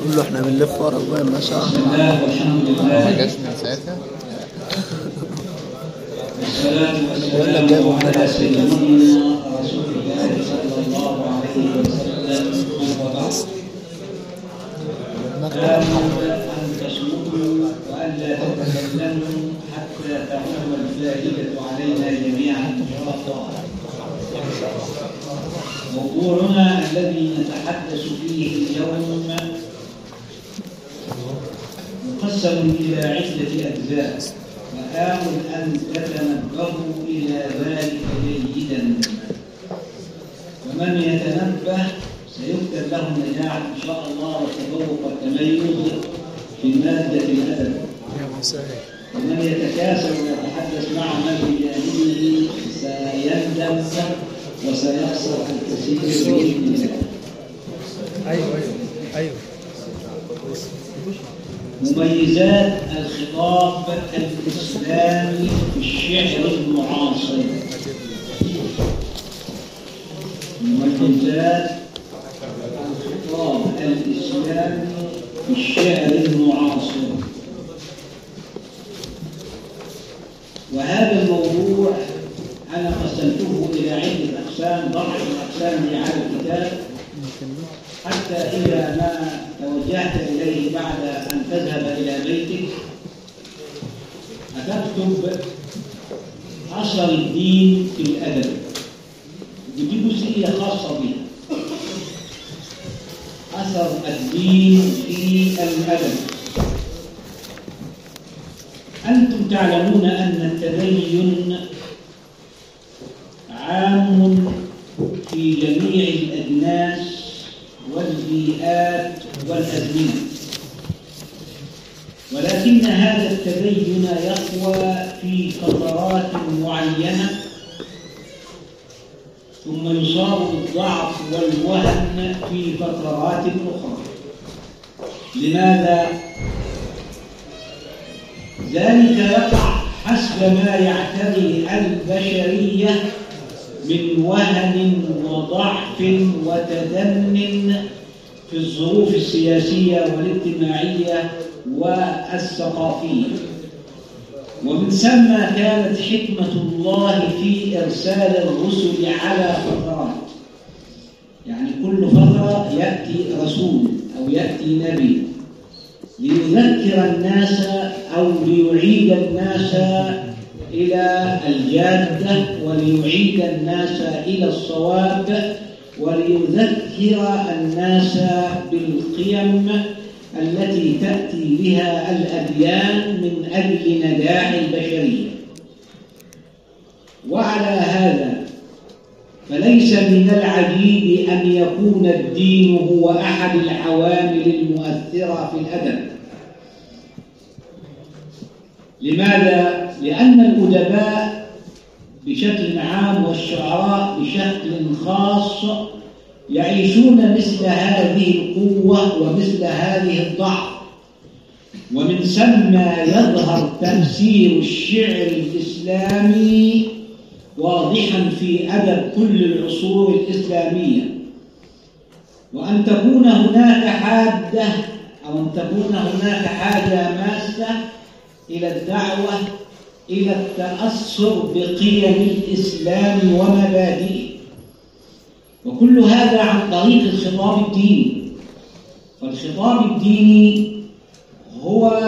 قول له إحنا بنلف ورا بقى ما شاء بسم الله والحمد ما جاش من ساعتها ولا والسلام جابوا من على العشرين. سيدنا رسول الله صلى الله عليه وسلم لا بد أن تصمتوا وألا تتكلموا حتى تعم الفائدة علينا جميعا إن شاء الله موضوعنا الذي نتحدث فيه اليوم مقسم إلى عدة أجزاء. وآمل أن تتنبهوا إلى ذلك جيدا. ومن يتنبه سيكتب له النجاح إن شاء الله والتفوق والتميز في مادة الأدب. ومن يتكاسل ويتحدث مع من بجانبه سيندم وسيخسر الكثير أيوه أيوه أيوه مميزات الخطاب الإسلامي في الشعر المعاصر. مميزات الخطاب الإسلامي في الشعر المعاصر. وهذا الموضوع أنا قسمته إلى عدة أقسام ضعف الأقسام لهذا الكتاب حتى إذا ما توجهت إليه بعد أن تذهب إلى بيتك. هتكتب أثر الدين في الأدب. ودي جزئية خاصة بها أثر الدين في الأدب. أنتم تعلمون أن التدين عام في جميع الأجناس والبيئات والأزمنة ولكن هذا التدين يقوى في فترات معينة ثم يصاب بالضعف والوهن في فترات أخرى لماذا؟ ذلك يقع حسب ما يعتري البشرية من وهن وضعف وتدن في الظروف السياسية والاجتماعية والثقافية. ومن ثم كانت حكمة الله في إرسال الرسل على فترات يعني كل فترة يأتي رسول أو يأتي نبي ليذكر الناس أو ليعيد الناس إلى الجادة وليعيد الناس إلى الصواب وليذكر الناس بالقيم التي تأتي بها الأديان من أجل نجاح البشرية وعلى هذا فليس من العجيب أن يكون الدين هو أحد العوامل المؤثرة في الأدب لماذا؟ لأن الأدباء بشكل عام والشعراء بشكل خاص يعيشون مثل هذه القوة ومثل هذه الضعف. ومن ثم يظهر تفسير الشعر الإسلامي واضحا في أدب كل العصور الإسلامية. وأن تكون هناك حادة أو أن تكون هناك حاجة ماسة إلى الدعوة إلى التأثر بقيم الإسلام ومبادئه. وكل هذا عن طريق الخطاب الديني. فالخطاب الديني هو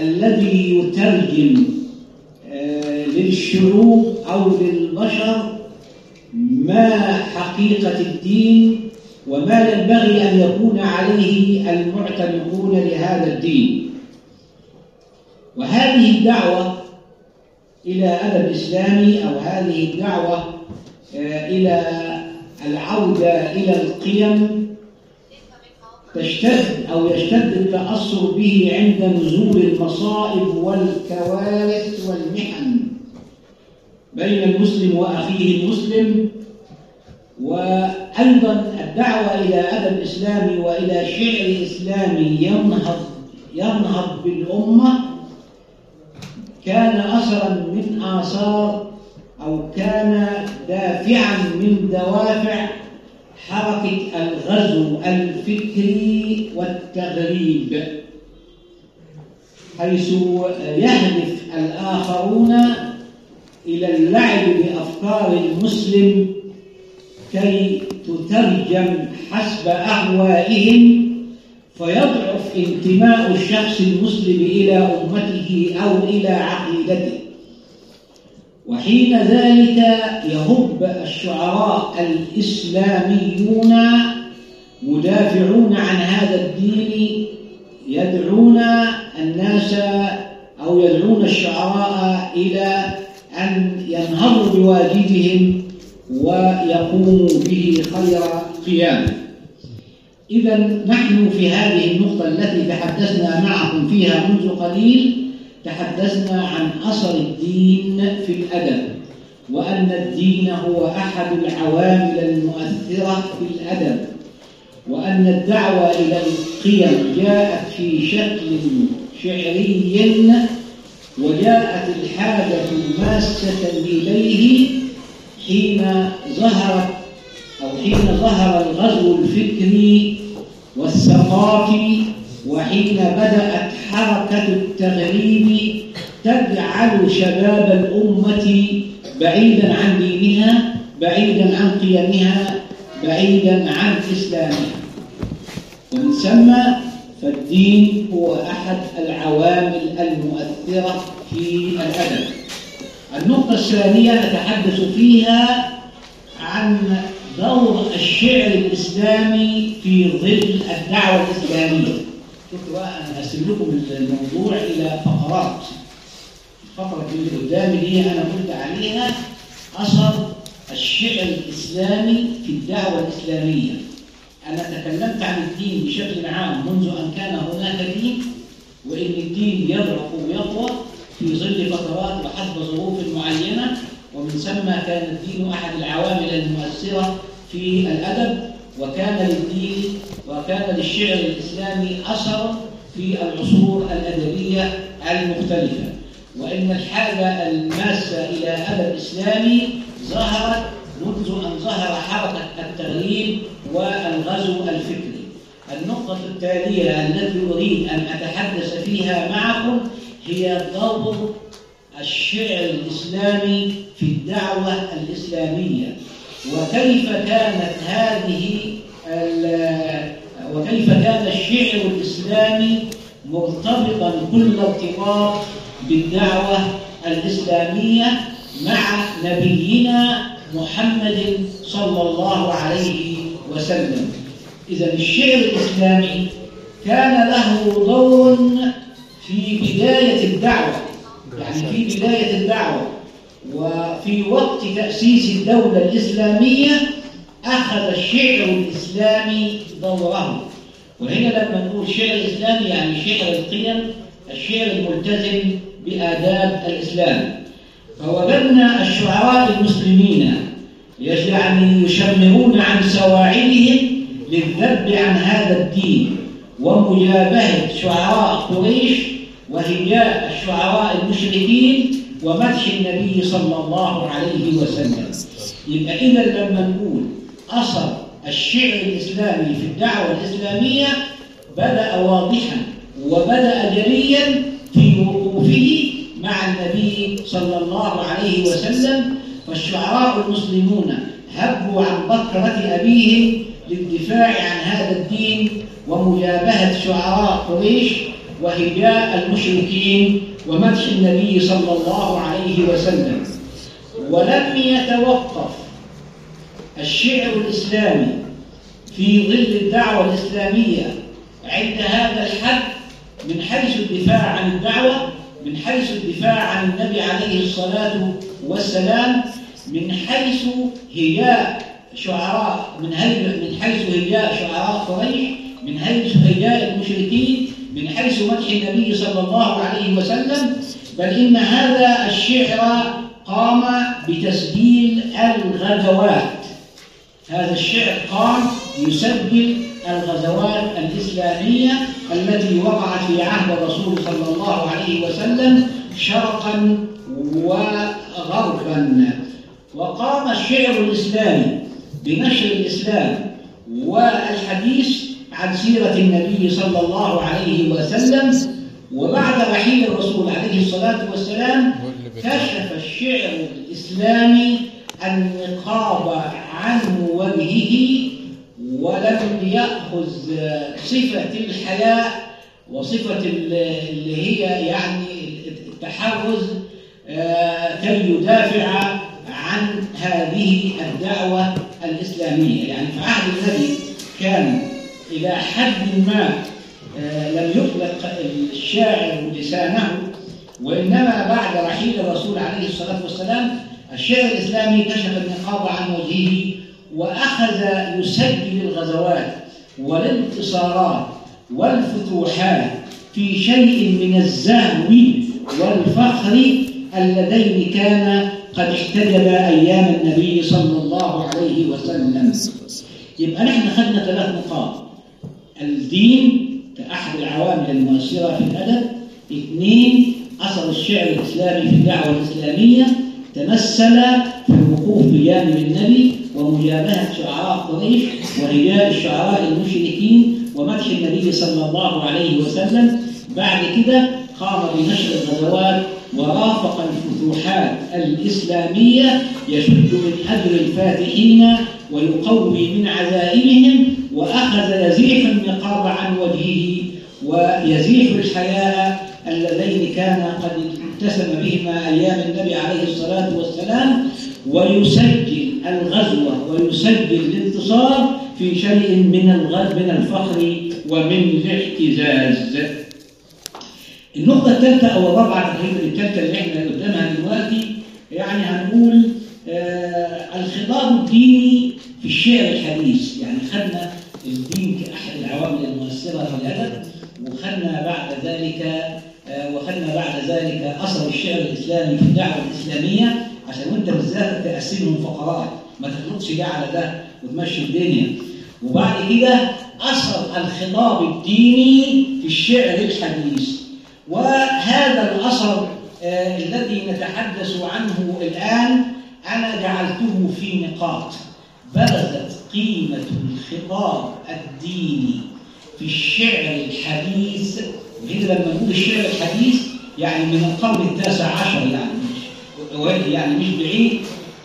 الذي يترجم آه، للشعوب أو للبشر ما حقيقة الدين وما ينبغي أن يكون عليه المعتنقون لهذا الدين. وهذه الدعوة إلى أدب إسلامي أو هذه الدعوة آه، إلى العودة إلى القيم تشتد أو يشتد التأثر به عند نزول المصائب والكوارث والمحن بين المسلم وأخيه المسلم. وأيضا الدعوة إلى أدب إسلامي وإلى شعر إسلامي ينهض ينهض بالأمة كان أثرا من آثار أو كان دافعا من دوافع حركة الغزو الفكري والتغريب حيث يهدف الآخرون إلى اللعب بأفكار المسلم كي تترجم حسب أهوائهم فيضعف انتماء الشخص المسلم إلى أمته أو إلى عقيدته. وحين ذلك يهب الشعراء الإسلاميون مدافعون عن هذا الدين يدعون الناس أو يدعون الشعراء إلى أن ينهضوا بواجبهم ويقوموا به خير قيام إذا نحن في هذه النقطة التي تحدثنا معكم فيها منذ قليل تحدثنا عن أثر الدين في الأدب وأن الدين هو أحد العوامل المؤثرة في الأدب وأن الدعوة إلى القيم جاءت في شكل شعري وجاءت الحاجة ماسة إليه حين ظهرت أو حين ظهر الغزو الفكري والثقافي وحين بدأت حركة التغريب تجعل شباب الأمة بعيدا عن دينها بعيدا عن قيمها بعيدا عن إسلامها. ومن ثم فالدين هو أحد العوامل المؤثرة في الأدب. النقطة الثانية نتحدث فيها عن دور الشعر الإسلامي في ظل الدعوة الإسلامية. شفتوا بقى أنا هقسم لكم الموضوع إلى فقرات. الفقرة اللي قدامي دي أنا قلت عليها أثر الشعر الإسلامي في الدعوة الإسلامية. أنا تكلمت عن الدين بشكل عام منذ أن كان هناك دين وإن الدين يضعف ويقوى في ظل فترات وحسب ظروف معينة ومن ثم كان الدين أحد العوامل المؤثرة في الأدب وكان للدين وكان للشعر الإسلامي أثر في العصور الأدبية المختلفة. وإن الحاجة الماسة إلى أدب إسلامي ظهرت منذ أن ظهر حركة التغيير والغزو الفكري. النقطة التالية التي أريد أن أتحدث فيها معكم هي دور الشعر الإسلامي في الدعوة الإسلامية. وكيف كانت هذه وكيف كان الشعر الإسلامي مرتبطا كل ارتباط بالدعوة الإسلامية مع نبينا محمد صلى الله عليه وسلم. إذا الشعر الإسلامي كان له دور في بداية الدعوة. يعني في بداية الدعوة وفي وقت تأسيس الدولة الإسلامية أخذ الشعر الإسلامي دوره وهنا لما نقول شعر إسلامي يعني شعر القيم الشعر الملتزم بآداب الإسلام. فوجدنا الشعراء المسلمين يعني يشمرون عن سواعدهم للذب عن هذا الدين. ومجابهة شعراء قريش وهجاء الشعراء المشركين ومدح النبي صلى الله عليه وسلم. يبقى إذا لما نقول أثر الشعر الإسلامي في الدعوة الإسلامية بدأ واضحا وبدأ جليا في وقوفه مع النبي صلى الله عليه وسلم فالشعراء المسلمون هبوا عن بكرة أبيهم للدفاع عن هذا الدين ومجابهة شعراء قريش وهجاء المشركين ومدح النبي صلى الله عليه وسلم. ولم يتوقف الشعر الإسلامي في ظل الدعوة الإسلامية عند هذا الحد من حيث الدفاع عن الدعوة من حيث الدفاع عن النبي عليه الصلاة والسلام من حيث هجاء شعراء من من حيث هجاء شعراء قريش من حيث هجاء المشركين من حيث مدح النبي صلى الله عليه وسلم بل إن هذا الشعر قام بتسجيل الغزوات. هذا الشعر قام يسجل الغزوات الإسلامية التي وقعت في عهد الرسول صلى الله عليه وسلم شرقا وغربا. وقام الشعر الإسلامي بنشر الإسلام والحديث عن سيرة النبي صلى الله عليه وسلم وبعد رحيل الرسول عليه الصلاة والسلام كشف الشعر الإسلامي النقاب عن وجهه ولم يأخذ صفة الحياء وصفة اللي هي يعني التحرز آه، كي يدافع عن هذه الدعوة الإسلامية. يعني في عهد النبي كان إلى حد ما آه، لم يطلق الشاعر لسانه وإنما بعد رحيل الرسول عليه الصلاة والسلام الشعر الإسلامي كشف النقاب عن وجهه وأخذ يسجل الغزوات والانتصارات والفتوحات في شيء من الزهو والفخر اللذين كان قد احتجب أيام النبي صلى الله عليه وسلم. يبقى نحن خدنا ثلاث نقاط. الدين كأحد العوامل المؤثرة في الأدب. اثنين أثر الشعر الإسلامي في الدعوة الإسلامية. تمثل في الوقوف بجانب النبي ومجابهة شعراء قريش ورجال الشعراء المشركين ومدح النبي صلى الله عليه وسلم. بعد كده قام بنشر الغزوات ورافق الفتوحات الإسلامية يشد من أجر الفاتحين ويقوي من عزائمهم وأخذ يزيح النقاب عن وجهه ويزيح الحياء اللذين كان قد اتسم بهما أيام النبي عليه الصلاة والسلام ويسجل الغزوة ويسجل الانتصار في شيء من من الفخر ومن الاعتزاز النقطة الثالثة أو الرابعة تقريبا الثالثة اللي إحنا قدامها دلوقتي يعني هنقول آه الخطاب الديني في الشعر الحديث. يعني خدنا الدين كأحد العوامل المؤثرة في الأدب وخدنا بعد ذلك آه وخدنا بعد ذلك أثر الشعر الإسلامي في الدعوة الإسلامية عشان وأنت بالذات تقسمهم فقرات ما تخلطش ده على ده وتمشي الدنيا. وبعد كده أثر الخطاب الديني في الشعر الحديث. وهذا الأثر آه الذي نتحدث عنه الآن أنا جعلته في نقاط. برزت قيمة الخطاب الديني في الشعر الحديث وهنا لما نقول الشعر الحديث يعني من القرن التاسع عشر يعني مش يعني مش بعيد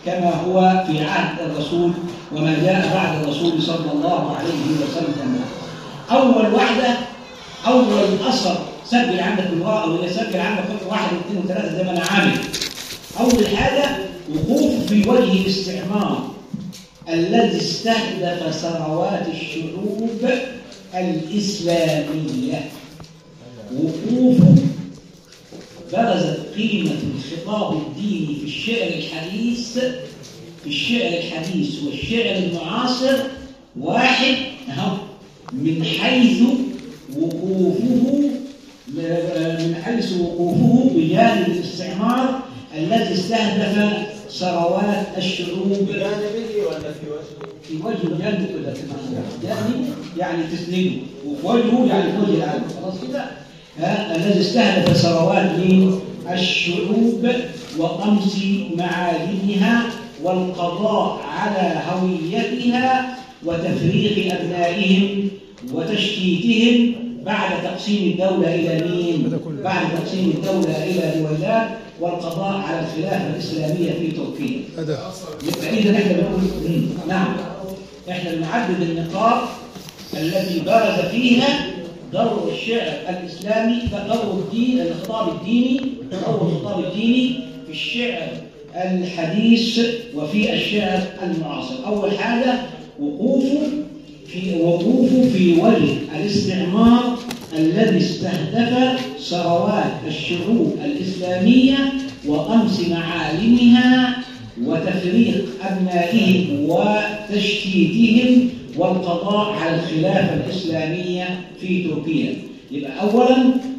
كما هو في عهد الرسول وما جاء بعد الرسول صلى الله عليه وسلم أول واحدة أول أثر سجل عندك الورقه وهي سجل عندك واحد واثنين وثلاثة زي ما أنا عامل. أول حاجة وقوف في وجه الاستعمار الذي استهدف ثروات الشعوب الإسلامية. وقوفه برزت قيمة الخطاب الديني في الشعر الحديث في الشعر الحديث والشعر المعاصر واحد اهو من حيث وقوفه من حيث وقوفه بجانب الاستعمار الذي استهدف ثروات الشعوب. جانبه ولا في وجهه؟ في وجه جانب كده جانب يعني تسنده وفي وجهه يعني في وجه العالم. خلاص كده؟ الذي استهدف ثروات الشعوب وطمس معالمها والقضاء على هويتها وتفريق أبنائهم وتشتيتهم بعد تقسيم الدولة إلى مين؟ بعد تقسيم الدولة إلى دولات والقضاء على الخلافة الإسلامية في تركيا. يبقى إذا إحنا بنقول نعم إحنا بنعدد النقاط التي برز فيها دور الشعر الإسلامي دور الدين الخطاب الديني دور الخطاب الديني في الشعر الحديث وفي الشعر المعاصر. أول حاجة وقوفه في وقوفه في وجه الاستعمار الذي استهدف ثروات الشعوب الإسلامية وطمس معالمها وتفريق أبنائهم وتشتيتهم والقضاء على الخلافة الإسلامية في تركيا. يبقى أولا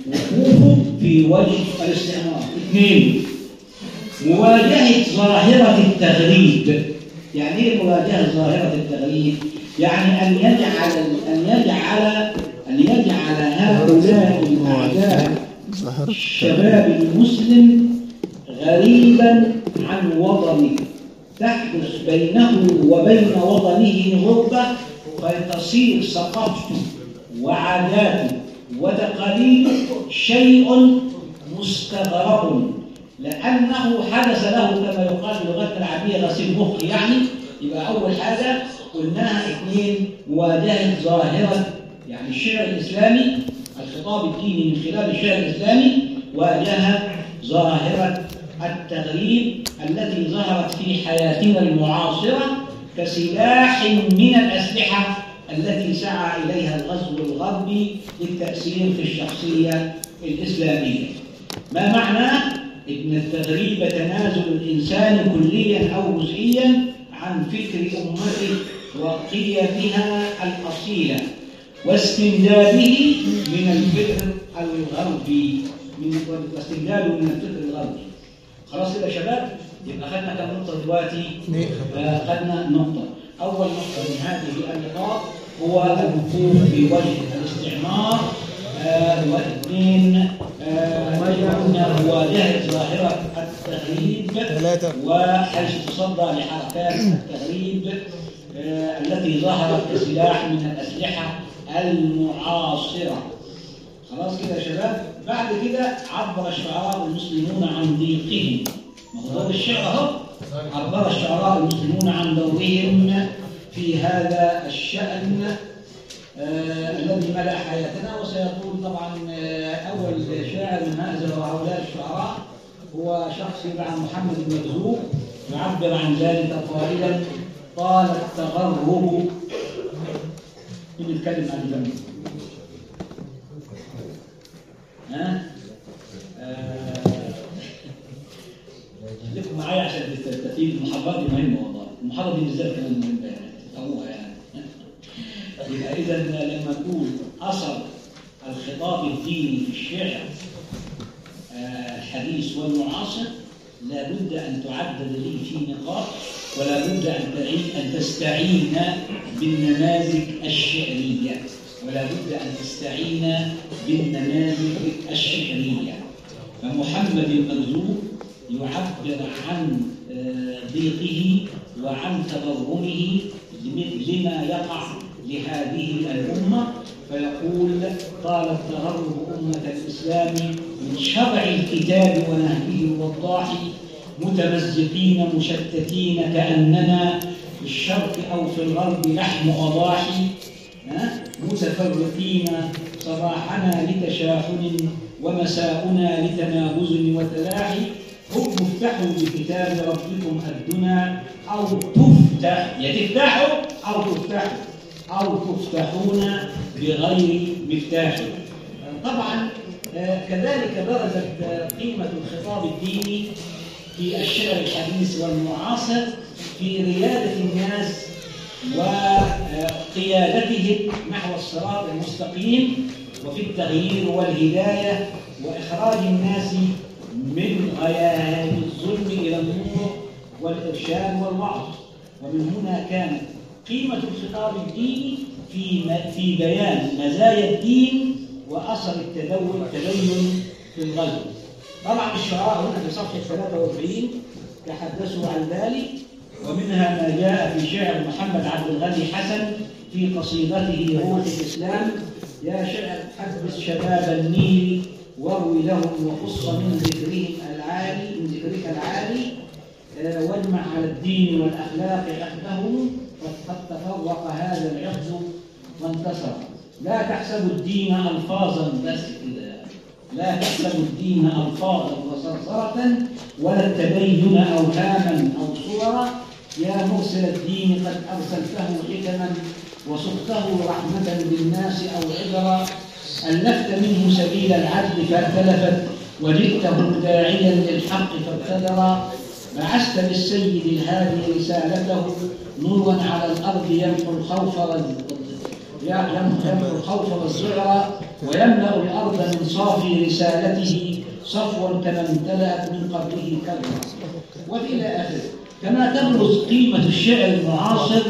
وقوفه في وجه الاستعمار. اثنين مواجهة ظاهرة التغريب. يعني إيه مواجهة ظاهرة التغريب؟ يعني أن يجعل أن يجعل أن يجعل هؤلاء الأعداء الشباب المسلم غريبا عن وطنه. تحدث بينه وبين وطنه غربة فتصير ثقافته وعاداته وتقاليده شيء مستغرب. لأنه حدث له كما يقال بلغة العربية غسيل مخ يعني يبقى أول حاجة قلناها اثنين مواجهة ظاهرة يعني الشعر الإسلامي الخطاب الديني من خلال الشعر الإسلامي واجه ظاهرة التغريب التي ظهرت في حياتنا المعاصرة كسلاح من الأسلحة التي سعى إليها الغزو الغربي للتأثير في الشخصية الإسلامية. ما معنى؟ إن التغريب تنازل الإنسان كليا أو جزئيا عن فكر أمته وقيمها الأصيلة. واستمداده من الفكر الغربي من واستمداده من الفكر الغربي. خلاص كده يا شباب؟ يبقى خدنا كم نقطة دلوقتي؟ آه، خدنا نقطة. أول نقطة من هذه النقاط هو الوقوف في وجه الاستعمار. آه، واثنين آه، قلنا مواجهة ظاهرة التغريب. وحيث تصدى لحركات التغريب آه، التي ظهرت كسلاح من الأسلحة المعاصرة. خلاص كده يا شباب؟ بعد كده عبر الشعراء المسلمون عن ضيقهم. دور الشعر أهو. عبر الشعراء المسلمون عن دورهم في هذا الشأن آه الذي ملأ حياتنا. وسيكون طبعا آه أول شاعر من هؤلاء الشعراء هو شخص يدعى محمد بن مرزوق يعبر عن ذلك قائلا طال التغرب يتكلم عن الجنة ها؟ آه، خليكم معايا عشان تستفيد المحاضرات دي مهمة والله. المحاضرة دي بالذات كمان مهمة يعني تفهموها يعني يبقى إذا لما نقول أثر الخطاب الديني في الشعر آه، الحديث والمعاصر لابد أن تعدد لي في نقاط ولا بد أن تستعين بالنماذج الشعرية. ولا بد أن تستعين بالنماذج الشعرية. فمحمد المرزوق يعبر عن آه، ضيقه وعن تضرمه لما يقع لهذه الأمة. فيقول طال التغرب أمة الإسلام من شرع الكتاب ونهجه الوضاح متمزقين مشتتين كأننا في الشرق أو في الغرب لحم أضاحي ها؟ متفرقين صباحنا لتشاحن ومساؤنا لتنابز وتلاحي هم افتحوا بكتاب ربكم الدنا أو تفتح يا تفتحوا أو تفتحوا أو تفتحون بغير مفتاح طبعا آه، كذلك برزت قيمة الخطاب الديني في الشعر الحديث والمعاصر في ريادة الناس وقيادتهم نحو الصراط المستقيم وفي التغيير والهداية وإخراج الناس من غياهات الظلم إلى النور والإرشاد والوعظ ومن هنا كانت قيمة الخطاب الديني في في بيان مزايا الدين وأثر التدين في الغزو. طبعا الشعراء هنا في صفحة 43 تحدثوا عن ذلك ومنها ما جاء في شعر محمد عبد الغني حسن في قصيدته روح الإسلام. يا شعر حبس شباب النيل واروي لهم وقص من ذكرهم العالي من ذكرك العالي آه، واجمع على الدين والأخلاق عقدهم قد تفوق هذا العقد وانتصر. لا تحسبوا الدين ألفاظا بس لا تحسبوا الدين ألفاظا وصرصرة ولا التدين أوهاما أو صورا. يا مرسل الدين قد أرسلته حكما وسقته رحمة بالناس أو عبرا. ألفت منه سبيل العدل فاختلفت وجئته داعيا للحق فابتدرا. بعثت للسيد الهادي رسالته نورا على الأرض يمحو الخوف يمحو الخوف والزعر ويملأ الأرض من صافي رسالته صفوا كما امتلأت من قبله كبرا وإلى آخره. كما تبرز قيمة الشعر المعاصر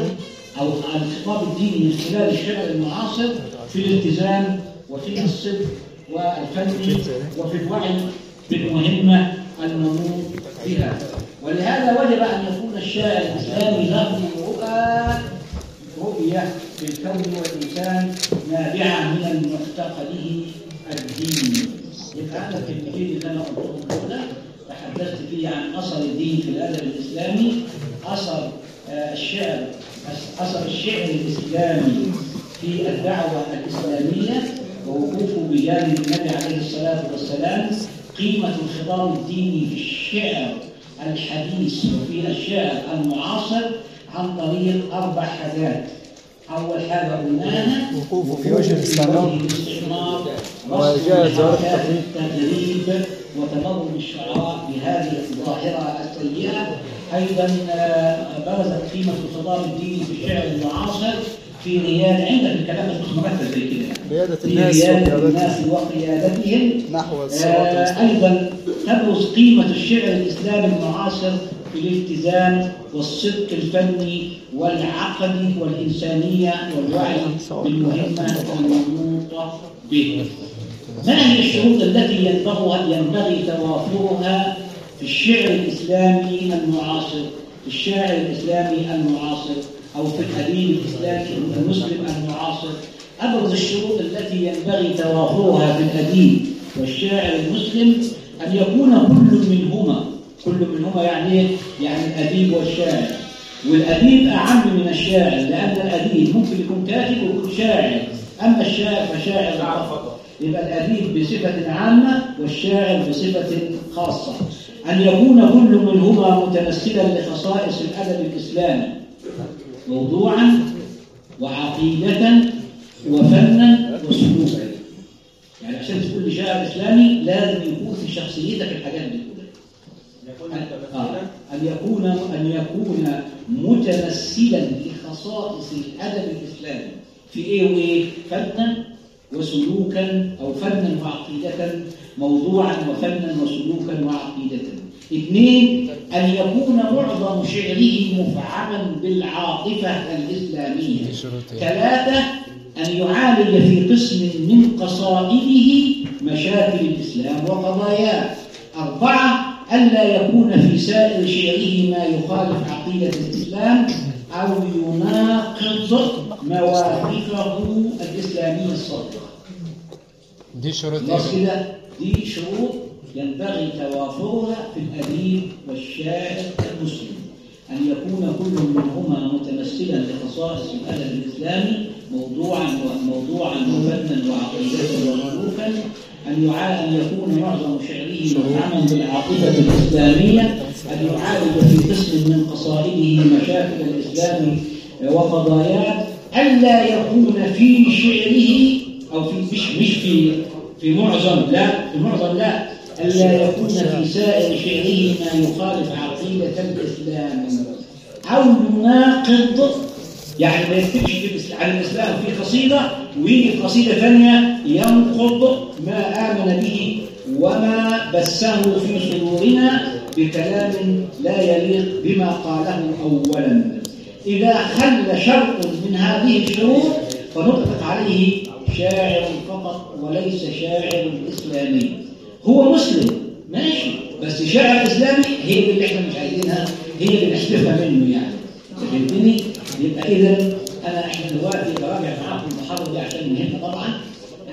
أو الخطاب الديني من خلال الشعر المعاصر في الالتزام وفي الصدق والفن وفي الوعي بالمهمة المنوط بها. ولهذا وجب أن يكون الشاعر الإسلامي له رؤى رؤية في الكون والإنسان نابعة من المعتقده الديني أنا الكلمتين اللي أنا قلتهم دول تحدثت فيه عن أثر الدين في الأدب الإسلامي أثر آه، الشعر أثر الشعر الإسلامي في الدعوة الإسلامية ووقوفه بجانب النبي عليه الصلاة والسلام قيمة الخطاب الديني في الشعر الحديث وفي الشعر المعاصر عن طريق أربع حاجات. أول حاجة قلناها وقوفه في وجه الاستعمار وجاء التدريب وتضرر الشعراء بهذه الظاهرة السيئة. أيضا آه، برزت قيمة الخطاب الديني في الشعر المعاصر في رياد عندك الكلام المرتب زي كده. ريادة في الناس. الناس وقيادتهم. نحو الصراط آه، أيضا تبرز قيمة الشعر الإسلامي المعاصر في الالتزام والصدق الفني والعقل والإنسانية والوعي بالمهمة المنوطة به. ما هي الشروط التي ينبغي ينبغي توافرها في الشعر الإسلامي المعاصر؟ في الشاعر الإسلامي المعاصر أو في الأديب الإسلامي المسلم المعاصر أبرز الشروط التي ينبغي توافرها في الأديب والشاعر المسلم أن يكون كل منهما كل منهما يعني إيه؟ يعني الأديب والشاعر. والأديب أعم من الشاعر لأن الأديب ممكن يكون كاتب ويكون شاعر. أما الشاعر فشاعر فقط يبقى الأديب بصفة عامة والشاعر بصفة خاصة. أن يكون كل منهما متمثلا لخصائص الأدب الإسلامي. موضوعا وعقيدة وفنا وسلوكا. يعني عشان تقول لي شاعر إسلامي لازم يكون في شخصيتك الحاجات دي. أن يكون أن يكون متمثلا لخصائص الأدب الإسلامي في إيه وإيه؟ فنا وسلوكا أو فنا وعقيدة موضوعا وفنا وسلوكا وعقيدة. اثنين أن يكون معظم شعره مفعما بالعاطفة الإسلامية. ثلاثة أن يعالج في قسم من قصائده مشاكل الإسلام وقضاياه. أربعة ألا يكون في سائر شعره ما يخالف عقيدة الإسلام أو يناقض مواقفه الإسلامية الصادقة. دي شروط إيه؟ كده دي شروط ينبغي توافرها في الأديب والشاعر المسلم أن يكون كل منهما متمثلا لخصائص الأدب الإسلامي موضوعا موضوعا وفنا وعقيدة وسلوكا أن أن يكون معظم شعره مفعما بالعقيدة الإسلامية أن يعالج في قسم من قصائده مشاكل الإسلام وقضاياه ألا يكون في شعره أو في مش مش في في معظم لا في معظم لا ألا يكون في سائر شعره ما يخالف عقيدة الإسلام. أو يناقض يعني ما يكتبش في عن الإسلام في قصيدة ويجي في قصيدة ثانية ينقض ما آمن به وما بثه في صدورنا بكلام لا يليق بما قاله أولا. إذا خل شرط من هذه الشروط فنطلق عليه شاعر فقط وليس شاعر إسلامي. هو مسلم ماشي بس شاعر إسلامي هي اللي إحنا مش عايزينها هي اللي نحذفها منه يعني. فهمتني؟ يبقى إذا أنا إحنا دلوقتي براجع معاكم المحاضرة دي عشان مهمة طبعا.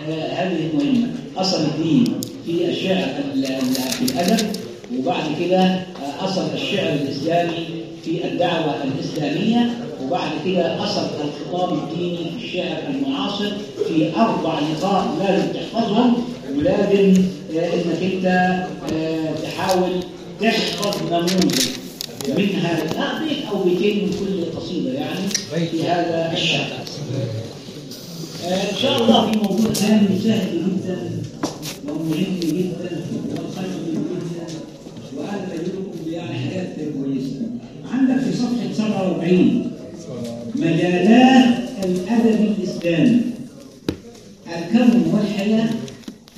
آه هذه مهمة. أصل الدين في الشعر ال- ال- في الأدب وبعد كده آه، أصل الشعر الإسلامي في الدعوة الإسلامية وبعد كده أصل الخطاب الديني في الشعر المعاصر في أربع نقاط لازم تحفظهم. ولازم آه، إنك أنت آه، تحاول تحفظ نموذج. منها لا بيت أو بيتين من كل قصيدة يعني في هذا الشعر آه، إن شاء الله في موضوع ثاني سهل جدا ومهم جدا وخير جدا وأنا أجيبكم يعني حاجات كويسة. عندك في صفحة 47 مجالات الأدب الإسلامي. الكون والحياة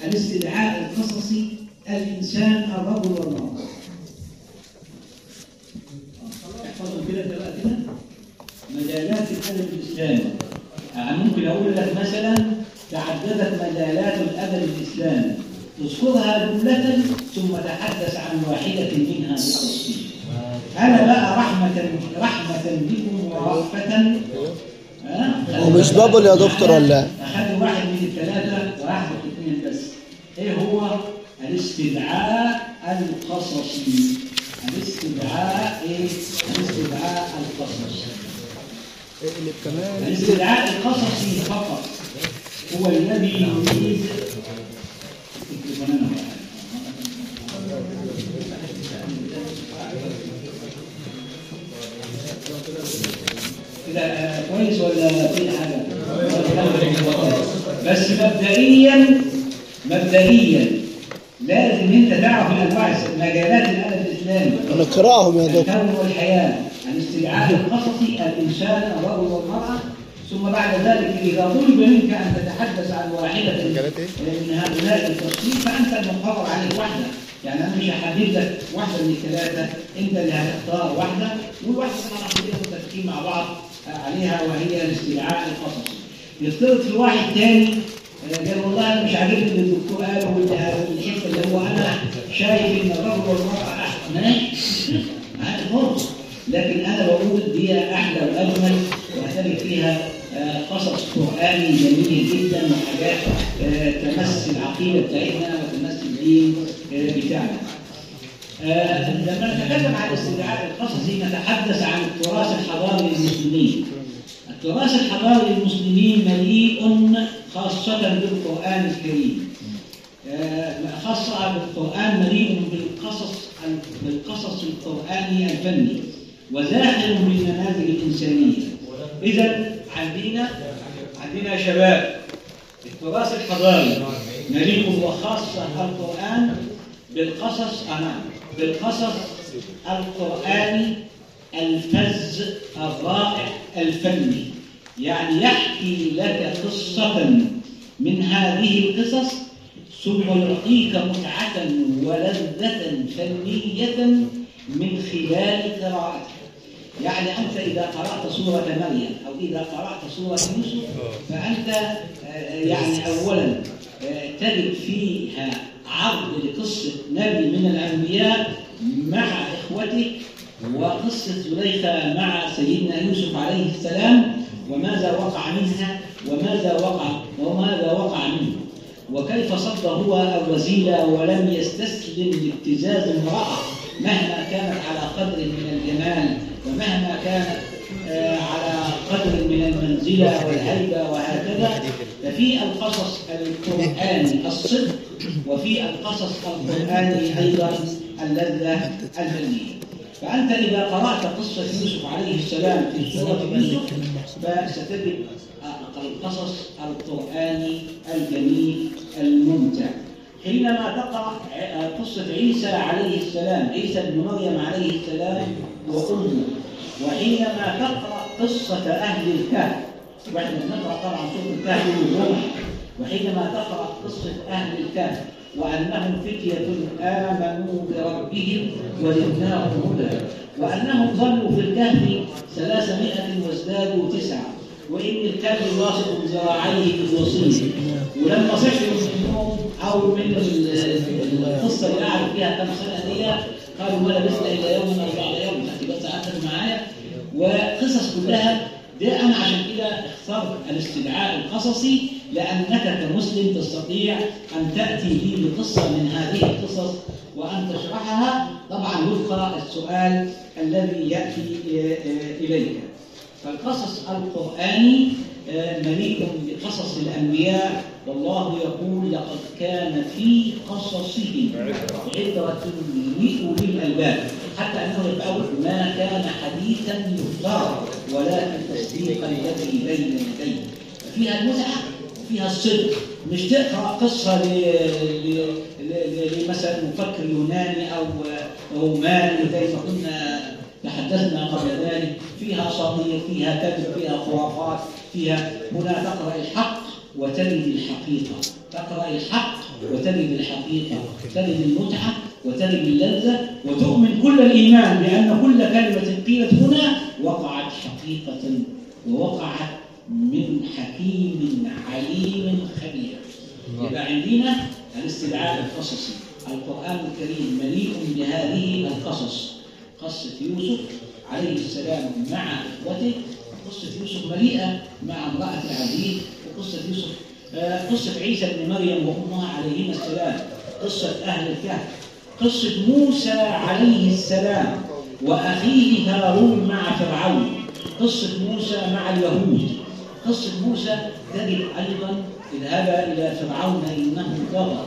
الاستدعاء القصصي الإنسان الرجل والمرأة. مجالات الأدب الإسلامي يعني ممكن أقول لك مثلا تعددت مجالات الأدب الإسلامي اذكرها جملة ثم تحدث عن واحدة منها بالتفصيل. أنا بقى رحمة رحمة بكم ورأفة ها؟ هو مش بابل يا دكتور ولا؟ أخلي واحد من الثلاثة وأحذف اثنين بس. إيه هو؟ الاستدعاء القصصي. الاستدعاء إيه؟ الاستدعاء القصصي. اللي كمان الاستدعاء القصصي فقط هو الذي يريد. كده كويس ولا في حاجة؟ بس مبدئيا مبدئيا لازم انت تعرف الانواع مجالات الأدب الإسلامي. نقرأهم يا دكتور. الكون والحياة الاستدعاء القصصي الإنسان الرجل والمرأة. ثم بعد ذلك إذا طلب منك أن تتحدث عن واحدة من هؤلاء التفصيل فأنت المقرر عليك واحدة يعني أنا مش هحدد لك واحدة من الثلاثة. أنت اللي هتختار واحدة والواحدة طبعا هنخلينا متفقين مع بعض عليها وهي الاستدعاء القصصي. يفترض في واحد تاني آه، قال والله أنا مش عاجبني اللي الدكتور قاله واللي الحته اللي هو أنا شايف إن الرجل والمرأة أحسن ماشي معاك لكن أنا بقول دي أحلى وأجمل وهتلاقي فيها آه، قصص قرآني جميل جدا وحاجات آه، تمس العقيده بتاعتنا وتمس الدين آه، بتاعنا. لما نتكلم عن الاستدعاء القصصي نتحدث عن التراث الحضاري للمسلمين. التراث الحضاري للمسلمين مليء خاصة بالقرآن الكريم. آه، خاصة بالقرآن مليء بالقصص بالقصص القرآني الفني وزاخر بالمنازل الإنسانية. إذا عندنا عندنا يا شباب التراث الحضاري مليء وخاصة القرآن بالقصص أمام بالقصص القرآني الفز الرائع الفني. يعني يحكي لك قصة من هذه القصص ثم يعطيك متعة ولذة فنية من خلال قراءته يعني أنت إذا قرأت سورة مريم أو إذا قرأت سورة يوسف فأنت آه، يعني أولا آه، تجد فيها عرض لقصة نبي من الأنبياء مع إخوته وقصة زليخة مع سيدنا يوسف عليه السلام وماذا وقع منها؟ وماذا وقع؟ وماذا وقع منه؟ وكيف صد هو الوزير ولم يستسلم لابتزاز امرأة مهما كانت على قدر من الجمال ومهما كانت آه، على قدر من المنزلة والهيبة وهكذا ففي القصص القرآني الصدق وفي القصص القرآني أيضا اللذة الفنية فأنت إذا قرأت قصة يوسف عليه السلام في سورة يوسف فستجد القصص القرآني الجميل الممتع. حينما تقرأ قصة عيسى عليه السلام عيسى بن مريم عليه السلام وأمه وحينما تقرأ قصة أهل الكهف وإحنا بنقرأ طبعا سورة الكهف وحينما تقرأ قصة أهل الكهف وأنهم فتية آمنوا بربهم وزدناهم هدى وأنهم ظلوا في الكهف ثلاثمائة وازدادوا تسعة وإن الكلب واثق ذراعيه بالوصيل ولما صحوا من النوم أو من ال- القصة اللي قعدوا فيها كم سنة دي قالوا ما لبثنا إلا يوم أو بعض يوم. بس قعدت معايا. وقصص كلها ده أنا عشان كده اخترت الاستدعاء القصصي لأنك كمسلم تستطيع أن تأتي لي بقصة من هذه القصص وأن تشرحها. طبعا وفق السؤال الذي يأتي إليك. فالقصص القرآني آه، مليء بقصص الأنبياء. والله يقول لقد كان في قصصهم عبرة لأولي الألباب. حتى أنه يقول ما كان حديثا يفترى ولكن تصديق الذي بين يديه. فيها المتعة وفيها الصدق مش ل- ل- لمثلا مفكر يوناني أو روماني ما كنا تحدثنا قبل ذلك. فيها اساطير فيها كذب فيها خرافات فيها هنا تقرأ الحق وتجد الحقيقة. تقرأ الحق وتجد الحقيقة. تجد المتعة وتجد اللذة وتؤمن كل الإيمان بأن كل كلمة قيلت هنا وقعت حقيقة ووقعت من حكيم عليم خبير. يبقى عندنا الاستدعاء القصصي القرآن الكريم مليء بهذه القصص. قصة يوسف عليه السلام مع إخوته. قصة يوسف مليئة مع امرأة العزيز. وقصة يوسف آه، قصة عيسى بن مريم وأمها عليهما السلام. قصة أهل الكهف. قصة موسى عليه السلام وأخيه هارون مع فرعون. قصة موسى مع اليهود. قصة موسى تجد أيضا اذهبا إلى فرعون إنه طغى.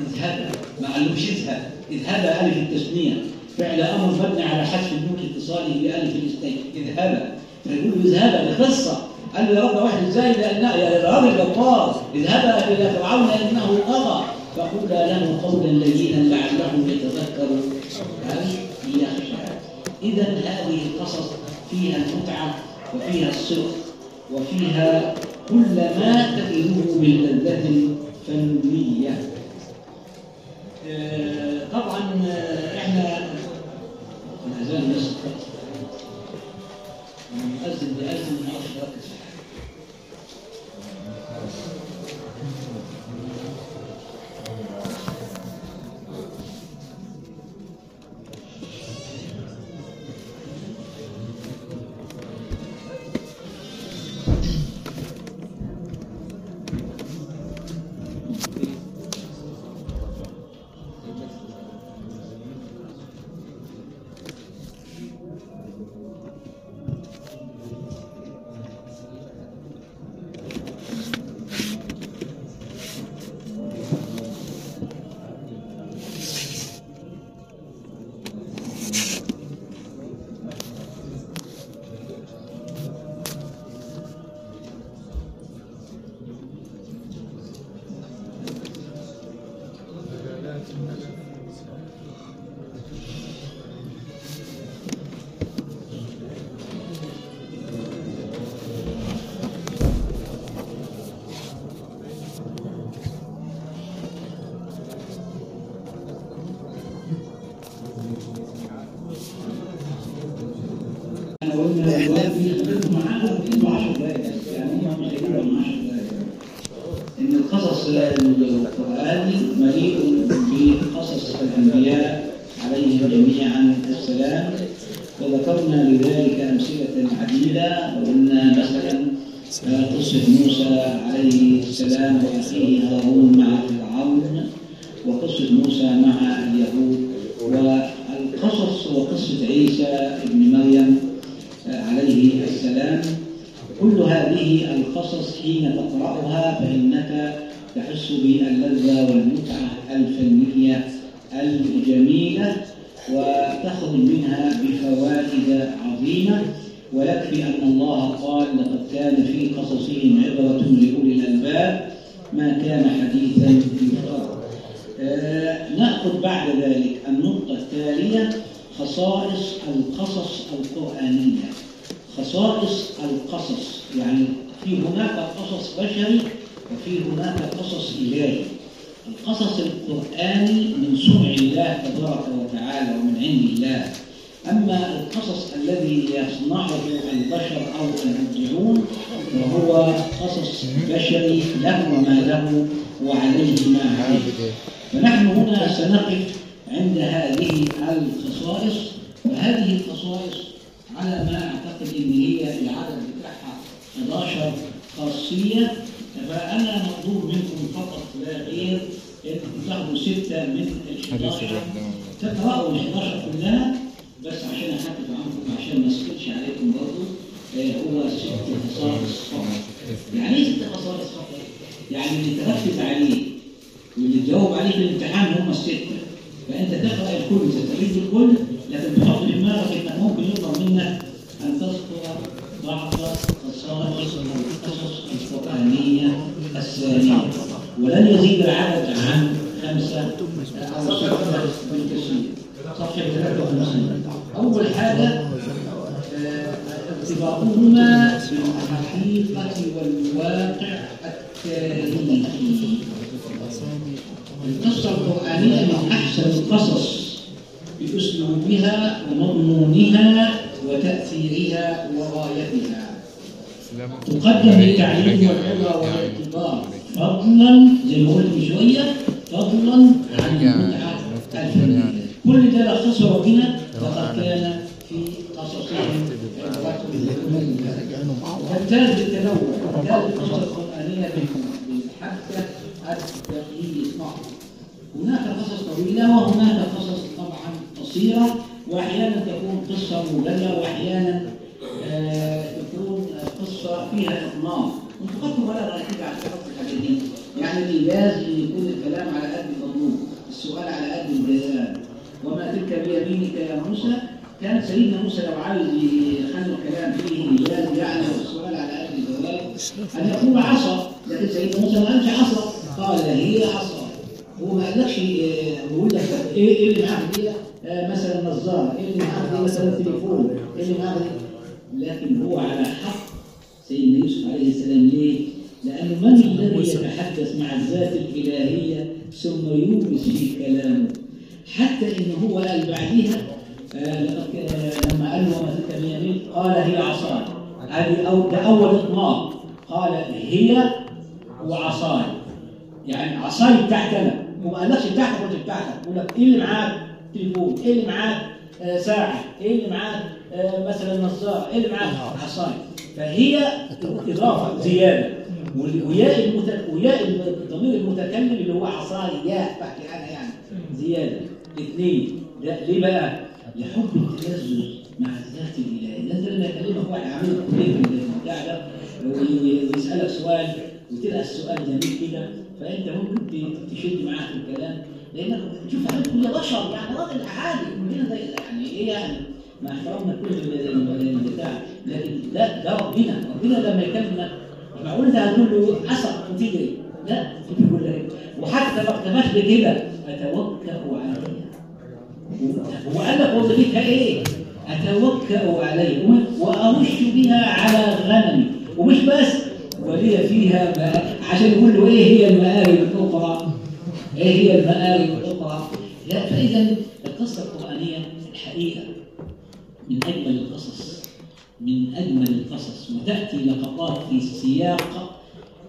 اذهبا ما قالوش اذهب اذهبا ألف التثنية فعل أمر مبني على حذف النون اتصاله بألف الاثنين اذهبا فيقول اذهبا قصة قال له يا رب واحد إزاي لأن يا راجل جبار اذهبا إلى فرعون إنه طغى. فقولا له قولا لينا لعله يتذكر أو إذا هذه القصص فيها المتعة وفيها الصدق وفيها كل ما تجده من لذة فنية آه، طبعا آه، إحنا الأذان بس المؤذن بيأذن ما فانا مطلوب منكم فقط لا غير انكم تاخذوا ستة من ال 11 تقرأوا ال 11 كلها بس عشان اخفف عنكم عشان ما أسكتش عليكم برضه آه، هو ست خصائص فقط يعني إيه ست خصائص فقط؟ يعني اللي تركز عليه واللي تجاوب عليه في الامتحان هم الستة. فأنت تقرأ الكل تستفيد بالكل لكن تحط في دماغك إنك ممكن يطلب منك أن تذكر بعض خصائص القصص القرانيه الثانية يزيد العدد عن صفحه 53 اول حاجة آه، ارتباطهما بالحقيقة والواقع التاريخي. القصة القرآنية من أحسن القصص بأسلوبها ومضمونها وتأثيرها وغايتها. تقدم للتعليم والعبرة والاعتبار فضلا زي ما قلت من شوية فضلا عن المتعة الفنية كل ده لخصه ربنا لقد كان في قصصهم. بالتنوع تمتاز القصة القرآنية بالحبكة التقليدية اسمعوا هناك قصص طويلة وهناك قصص طبعا قصيرة وأحيانا تكون قصة مبلغة وأحيانا آه، تكون قصة فيها إطناب وتقدم ولا أكيد على دي يعني إن يكون الكلام على قد المطلوب السؤال على قد البيان وما تلك بيمينك يا موسى؟ كان سيدنا موسى لو عايز يخلي الكلام فيه إيجاز يعني والسؤال على قد الجواب أن يقول عصا لكن سيدنا موسى ما قالش عصا. قال هي عصا. هو ما قالكش آه، بيقول لك إيه إيه اللي معاك دي؟ آه، مثلا نظارة. إيه اللي معاك دي؟ مثلا تليفون. إيه اللي معاك لكن هو على حق سيدنا يوسف عليه السلام ليه؟ لأنه من الذي يتحدث مع الذات الإلهية ثم يورث في كلامه. حتى إن هو قال بعديها آه، لما قال له وما تلك بيمين قال هي عصاي. هذه أو ده أول إطلاق. قال هي وعصاي. يعني عصاي بتاعتي أنا. وما قالكش بتاعتك ولا بتاعتك يقول لك إيه اللي معاك؟ تليفون. إيه اللي معاك؟ آه ساعة. إيه اللي معاك؟ آه مثلا نظارة. إيه اللي معاك؟ عصاي. فهي إضافة زيادة. وال- وياء المت... وياء الضمير المتكلم اللي هو عصاي ياء بتاعتي أنا يعني. زيادة. اثنين. ده ليه بقى؟ لحب التلذذ مع الذات الالهيه انت لما يكلمك واحد عامل كليه البتاع ده وي- ويسألك سؤال وتلقى السؤال جميل كده. فأنت ممكن تشد معاه في الكلام. لأنك تشوف حضرتك كل بشر يعني راجل عادي كلنا زي يعني إيه يعني؟ مع احترامنا كل ال- ال- البتاع لكن ده ده ربنا. ربنا لما يكلمك معقول انت هتقول له عصا وتجري لا تقول لك وحتى ما اكتفاش بكده أتوكأ عليها. هو قال لك وظيفتها إيه؟ أتوكأ عليه واهش بها على غنمي. ومش بس ولي فيها مآ- عشان يقول له إيه هي المآرب الأخرى؟ إيه هي المآرب الأخرى؟ لا فإذا القصة القرآنية الحقيقة من أجمل القصص. من أجمل القصص وتأتي لقطات في سياق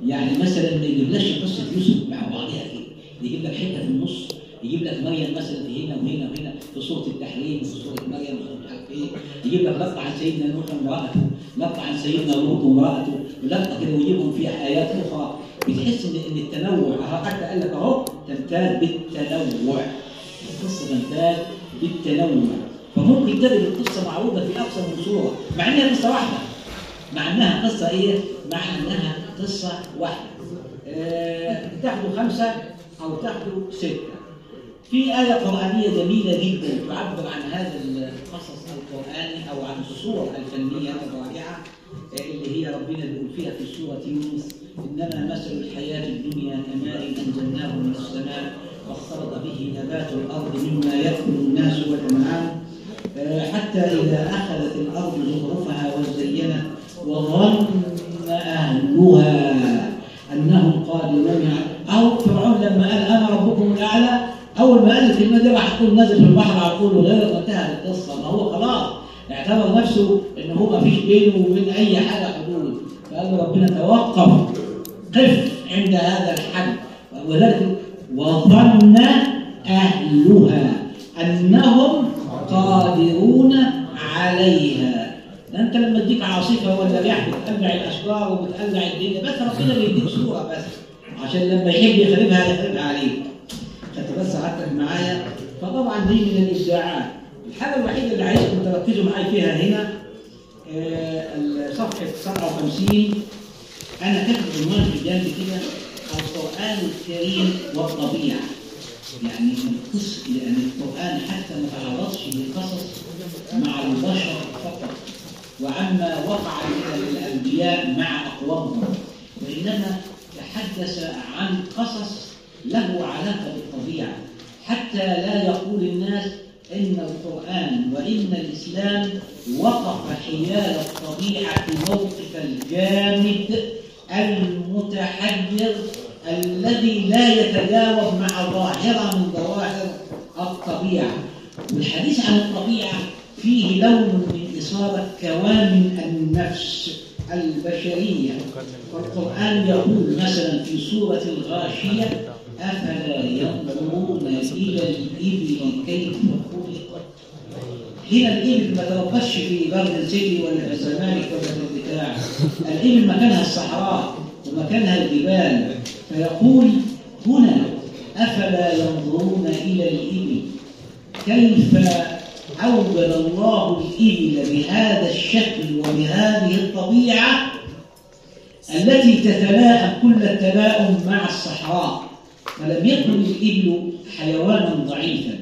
يعني مثلا ما يجيبلكش قصة يوسف مع بعضها كده يجيب لك حتة في النص يجيب لك مريم مثلا في هنا وهنا وهنا في سوره التحريم وفي سوره مريم وفي مش عارف إيه. يجيب لك لقطة عن سيدنا نوح وامرأته لقطة عن سيدنا لوط وامرأته ولقطة كده ويجيبهم في آيات أخرى. بتحس ان إن التنوع حتى قال لك أهو تمتاز بالتنوع. القصة تمتاز بالتنوع. فممكن تجد القصة معروضة في أكثر من صوره مع إنها قصة واحدة مع إنها قصة إيه؟ مع إنها قصة واحدة. آه، تاخدوا خمسة أو تاخدوا ستة. في آية قرآنية جميلة جدا تعبر عن هذا القصص القرآني أو عن الصور الفنية الرائعة آه، اللي هي ربنا بيقول فيها في سورة يونس إنما مثل الحياة الدنيا كماء أنزلناه من السماء واختلط به نبات الأرض مما يأكل الناس والأنعام حتى إذا أخذت الأرض زخرفها وزينت وظن أهلها أنهم قادرون أو فرعون لما قال أنا ربكم الأعلى أول ما قال الكلمة دي راح تقول نزل في البحر على طول وغير وانتهت القصة ما هو خلاص اعتبر نفسه إن هو ما فيش بينه وبين أي حاجة حدود. فقال ربنا توقف قف عند هذا الحد. ولذلك وظن أهلها أنهم قادرون عليها. أنت لما تديك عاصفه ولا رياح بتقلع الاشجار وبتقلع الدنيا بس ربنا بيديك صورة بس. عشان لما يحب يخربها يخربها عليك. خدت بس قعدتك معايا. فطبعا دي من الابداعات الحاجة الوحيدة اللي عايزكم تركزوا معايا فيها هنا آه، صفحه 57 أنا كاتب عنوان في جنبي كده القرآن الكريم والطبيعة. يعني القص يعني القرآن حتى ما تعرضش للقصص مع البشر فقط. وعما وقع للأنبياء مع أقوامهم. وإنما تحدث عن قصص له علاقة بالطبيعة. حتى لا يقول الناس إن القرآن وإن الإسلام وقف حيال الطبيعة موقف الجامد المتحجر الذي لا يتجاوب مع ظاهرة من ظواهر الطبيعة. والحديث عن الطبيعة فيه لون من إثارة كوامن النفس البشرية. والقرآن يقول مثلا في سورة الغاشية أفلا ينظرون إلى الإبل كيف خلقت؟ هنا الإبل ما تربصش في جاردن سيتي ولا في الزمالك ولا في بتاع الإبل مكانها الصحراء. ومكانها الجبال فيقول هنا أفلا ينظرون إلى الإبل؟ كيف أوجد الله الإبل بهذا الشكل وبهذه الطبيعة التي تتلائم كل التلائم مع الصحراء؟ فلم يكن الإبل حيوانا ضعيفا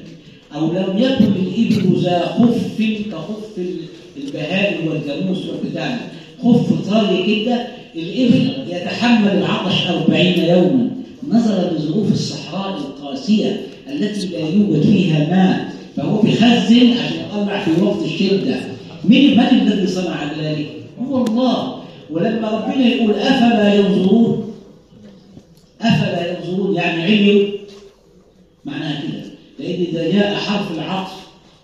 أو لم يكن الإبل ذا خف كخف البهائم والجاموس والبتاع خف طري كده الإبل يتحمل العطش أربعين يوما. نظرا لظروف الصحراء القاسية التي لا يوجد فيها ماء فهو بيخزن عشان يطلع في وقت الشدة. من من الذي صنع ذلك؟ هو الله. ولما ربنا يقول أفلا ينظرون أفلا ينظرون يعني علم معناها كده. لأن إذا جاء حرف العطف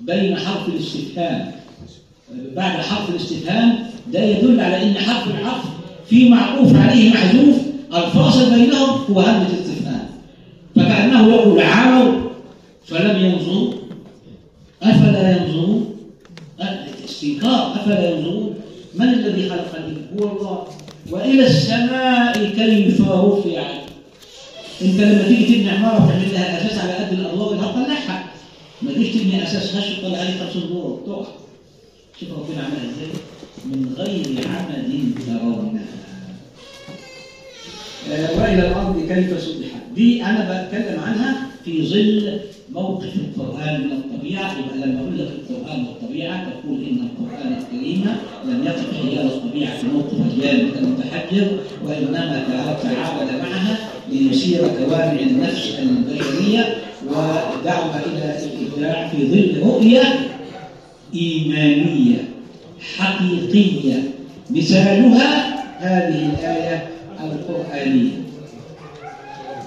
بين حرف الاستفهام بعد حرف الاستفهام ده يدل على أن حرف العطف في معطوف عليه محذوف الفاصل بينهم هو همزة الاستفهام فكأنه يقول عموا فلم ينظروا أفلا ينظرون استنكار أفلا ينظرون من الذي خلق هو الله. وإلى السماء كيف رفعت؟ أنت لما تيجي تبني عمارة وتعمل لها أساس على قد الادوار اللي هتطلعها ما تجيش تبني أساس هش تطلع عليه 50 دور تقع شوف ربنا عملها إزاي؟ من غير عمد ترونها آه وإلى الأرض كيف سطحت. دي أنا بتكلم عنها في ظل موقف القرآن من الطبيعة. يبقى لما أقول لك القران والطبيعه تقول إن القرآن الكريم لم يقف حيال الطبيعة في موقف الجانب المتحجر وإنما تعامل معها ليسير كوامع النفس البشريه ودعوة إلى الإبداع في ظل رؤية إيمانية حقيقية. مثالها هذه الآية القرآنية.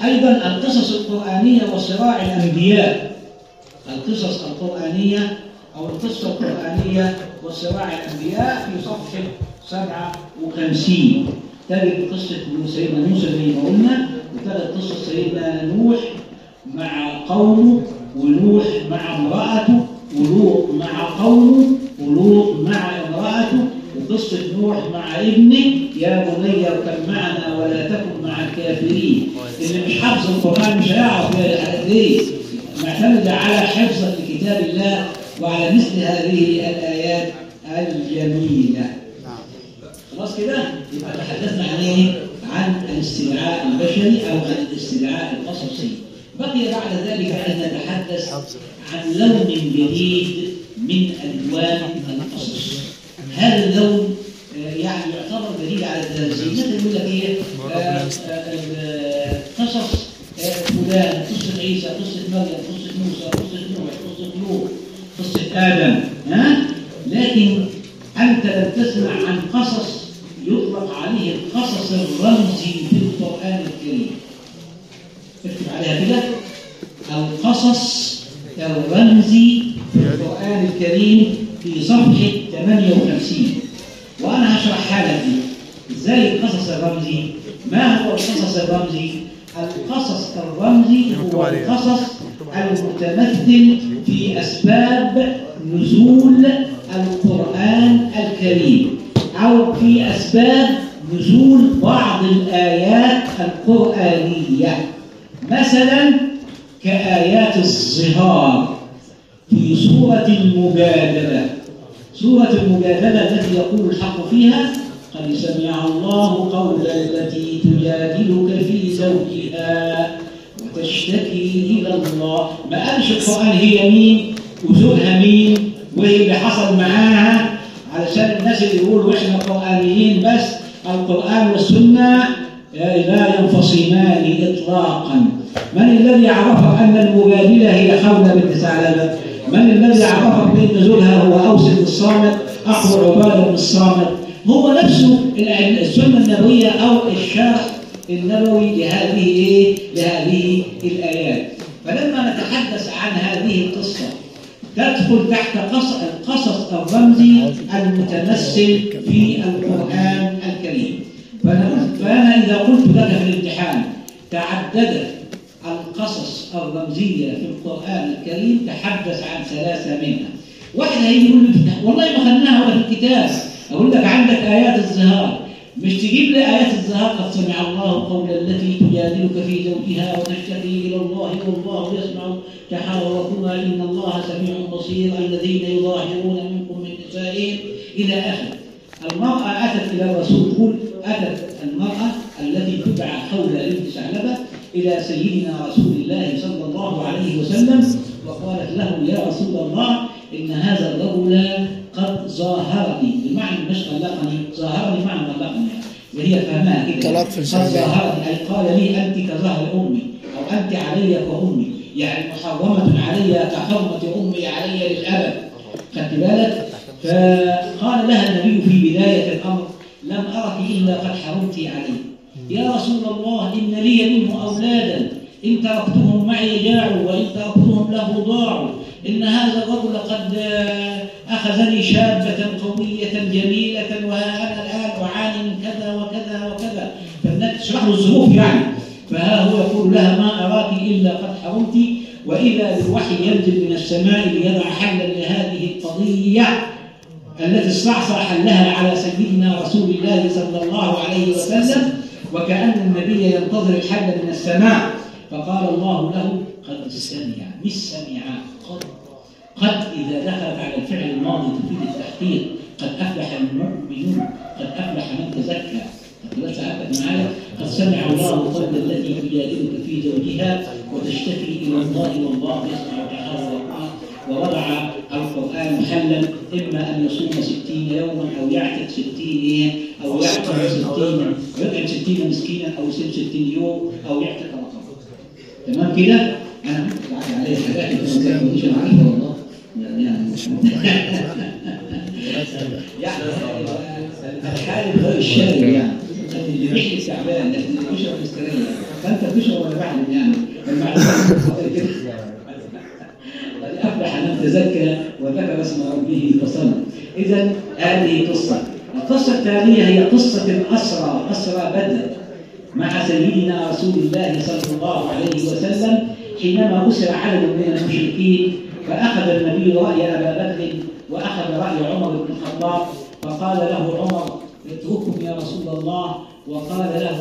أيضا القصص القرآنية وصراع الأنبياء. القصص القرآنية أو القصة القرآنية وصراع الأنبياء في صفحة 57 تجد قصة سيدنا موسى زي ما قلنا وتجد قصة سيدنا نوح مع قومه ونوح مع امرأته. ولوط مع قومه ولوط مع امرأته وقصة نوح مع ابنه. يا بني اركب معنا ولا تكن مع الكافرين. اللي مش حافظ القرآن مش هيعرف ليه معتمد على حفظا لكتاب الله وعلى مثل هذه الآيات الجميلة. خلاص كده؟ يبقى تحدثنا عن إيه؟ عن الاستدعاء البشري أو عن الاستدعاء القصصي. بقي بعد ذلك أن نتحدث عن لون جديد من ألوان القصص هذا اللون يعني يعتبر دليل على التنزيل مثلا يقول لك إيه؟ قصص فلان قصة عيسى قصة مريم قصة موسى قصة نوح قصة لوط قصة آدم ها؟ لكن أنت لم تسمع عن قصص كده القصص الرمزي في القرآن الكريم في صفحة 58 وأنا هشرحها لك دي إزاي القصص الرمزي ما هو القصص الرمزي القصص الرمزي هو القصص المتمثل في أسباب نزول القرآن الكريم أو في أسباب نزول بعض الآيات القرآنية. مثلا كآيات الظهار في سورة المجادلة. سورة المجادلة التي يقول الحق فيها قد سمع الله قول التي تجادلك في زوجها وتشتكي إلى الله. ما قالش القرآن هي مين وزوجها مين وإيه اللي حصل معاها. علشان الناس اللي يقولوا إحنا قرآنيين بس القرآن والسنة لا ينفصمان إطلاقا. من الذي عرف أن المجادلة هي خولة بنت ثعلبة؟ من الذي عرفك بأن زوجها هو أوس بن الصامت أخو عبادة بن الصامت؟ هو نفسه السنة النبوية أو الشرح النبوي لهذه إيه؟ لهذه الآيات. فلما نتحدث عن هذه القصة تدخل تحت قصص القصص الرمزي المتمثل في القرآن الكريم. فأنا, فأنا إذا قلت لك في الامتحان تعددت القصص الرمزية في القرآن الكريم تحدث عن ثلاثة منها. واحد هيجي يقول والله ما خدناها ولا في الكتاب. أقول لك عندك آيات الزهار. مش تجيب لي آيات الزهار؟ قد سمع الله قول التي تجادلك في زوجها وتشتكي إلى الله والله يسمع تحاوركما. إن الله سميع بصير. الذين يظاهرون منكم من نسائهم. إلى آخره. المرأة أتت إلى الرسول تقول أتت المرأة التي تدعى خولة بنت ثعلبة إلى سيدنا رسول الله صلى الله عليه وسلم وقالت له يا رسول الله إن هذا الرجل قد ظاهرني. بمعنى مش طلقني ظاهرني معنى طلقني وهي فهمها كده. قد. ظاهرني. أي قال لي أنت كظهر أمي أو أنت علي كأمي. يعني محرمة علي كحرمة أمي علي للأبد. خدت بالك؟ فقال لها النبي في بداية الأمر لم أرك إلا قد حرمت علي يا رسول الله إن لي منه أولادا. إن تركتهم معي جاعوا وإن تركتهم له ضاعوا. إن هذا الرجل قد أخذني شابة قوية جميلة وها أنا الآن أعاني من كذا وكذا وكذا. فالنبي تشرح له الظروف يعني. فها هو يقول لها ما أراك إلا قد حرمت وإذا بالوحي ينزل من السماء ليضع حلا لهذه القضية. التي استعصى حلها على سيدنا رسول الله صلى الله عليه وسلم وكأن النبي ينتظر الحل من السماء. فقال الله له قد سمع مش سمع قد قد إذا دخلت على الفعل الماضي تفيد التحقيق. قد أفلح المؤمنون قد أفلح من تزكى. قد سمع الله قول التي تجادلك في زوجها وتشتكي إلى الله والله يسمع تحاوركما ووضع القرآن حلا إما أن يصوم ستين يوما أو يعتق ستين أو يعتق ستين يطعم ستين مسكينا أو يصوم ستين يوم أو يعتق رقبة تمام كده؟ أنا عليه حاجات ما كنتش عارفها والله يعني يعني الحالب غير الشارب يعني اللي بيحكي تعبان لكن اللي بيشرب مستريح فانت بتشرب ولا بعلم يعني المعلومه كده تزكى وذكر اسم ربه فصلى إذا هذه قصة. القصة الثانية هي قصة الاسرى أسرى بدر مع سيدنا رسول الله صلى الله عليه وسلم حينما اسر عدد من المشركين فأخذ النبي رأي أبا بكر وأخذ رأي عمر بن الخطاب فقال له عمر اتركهم يا رسول الله. وقال له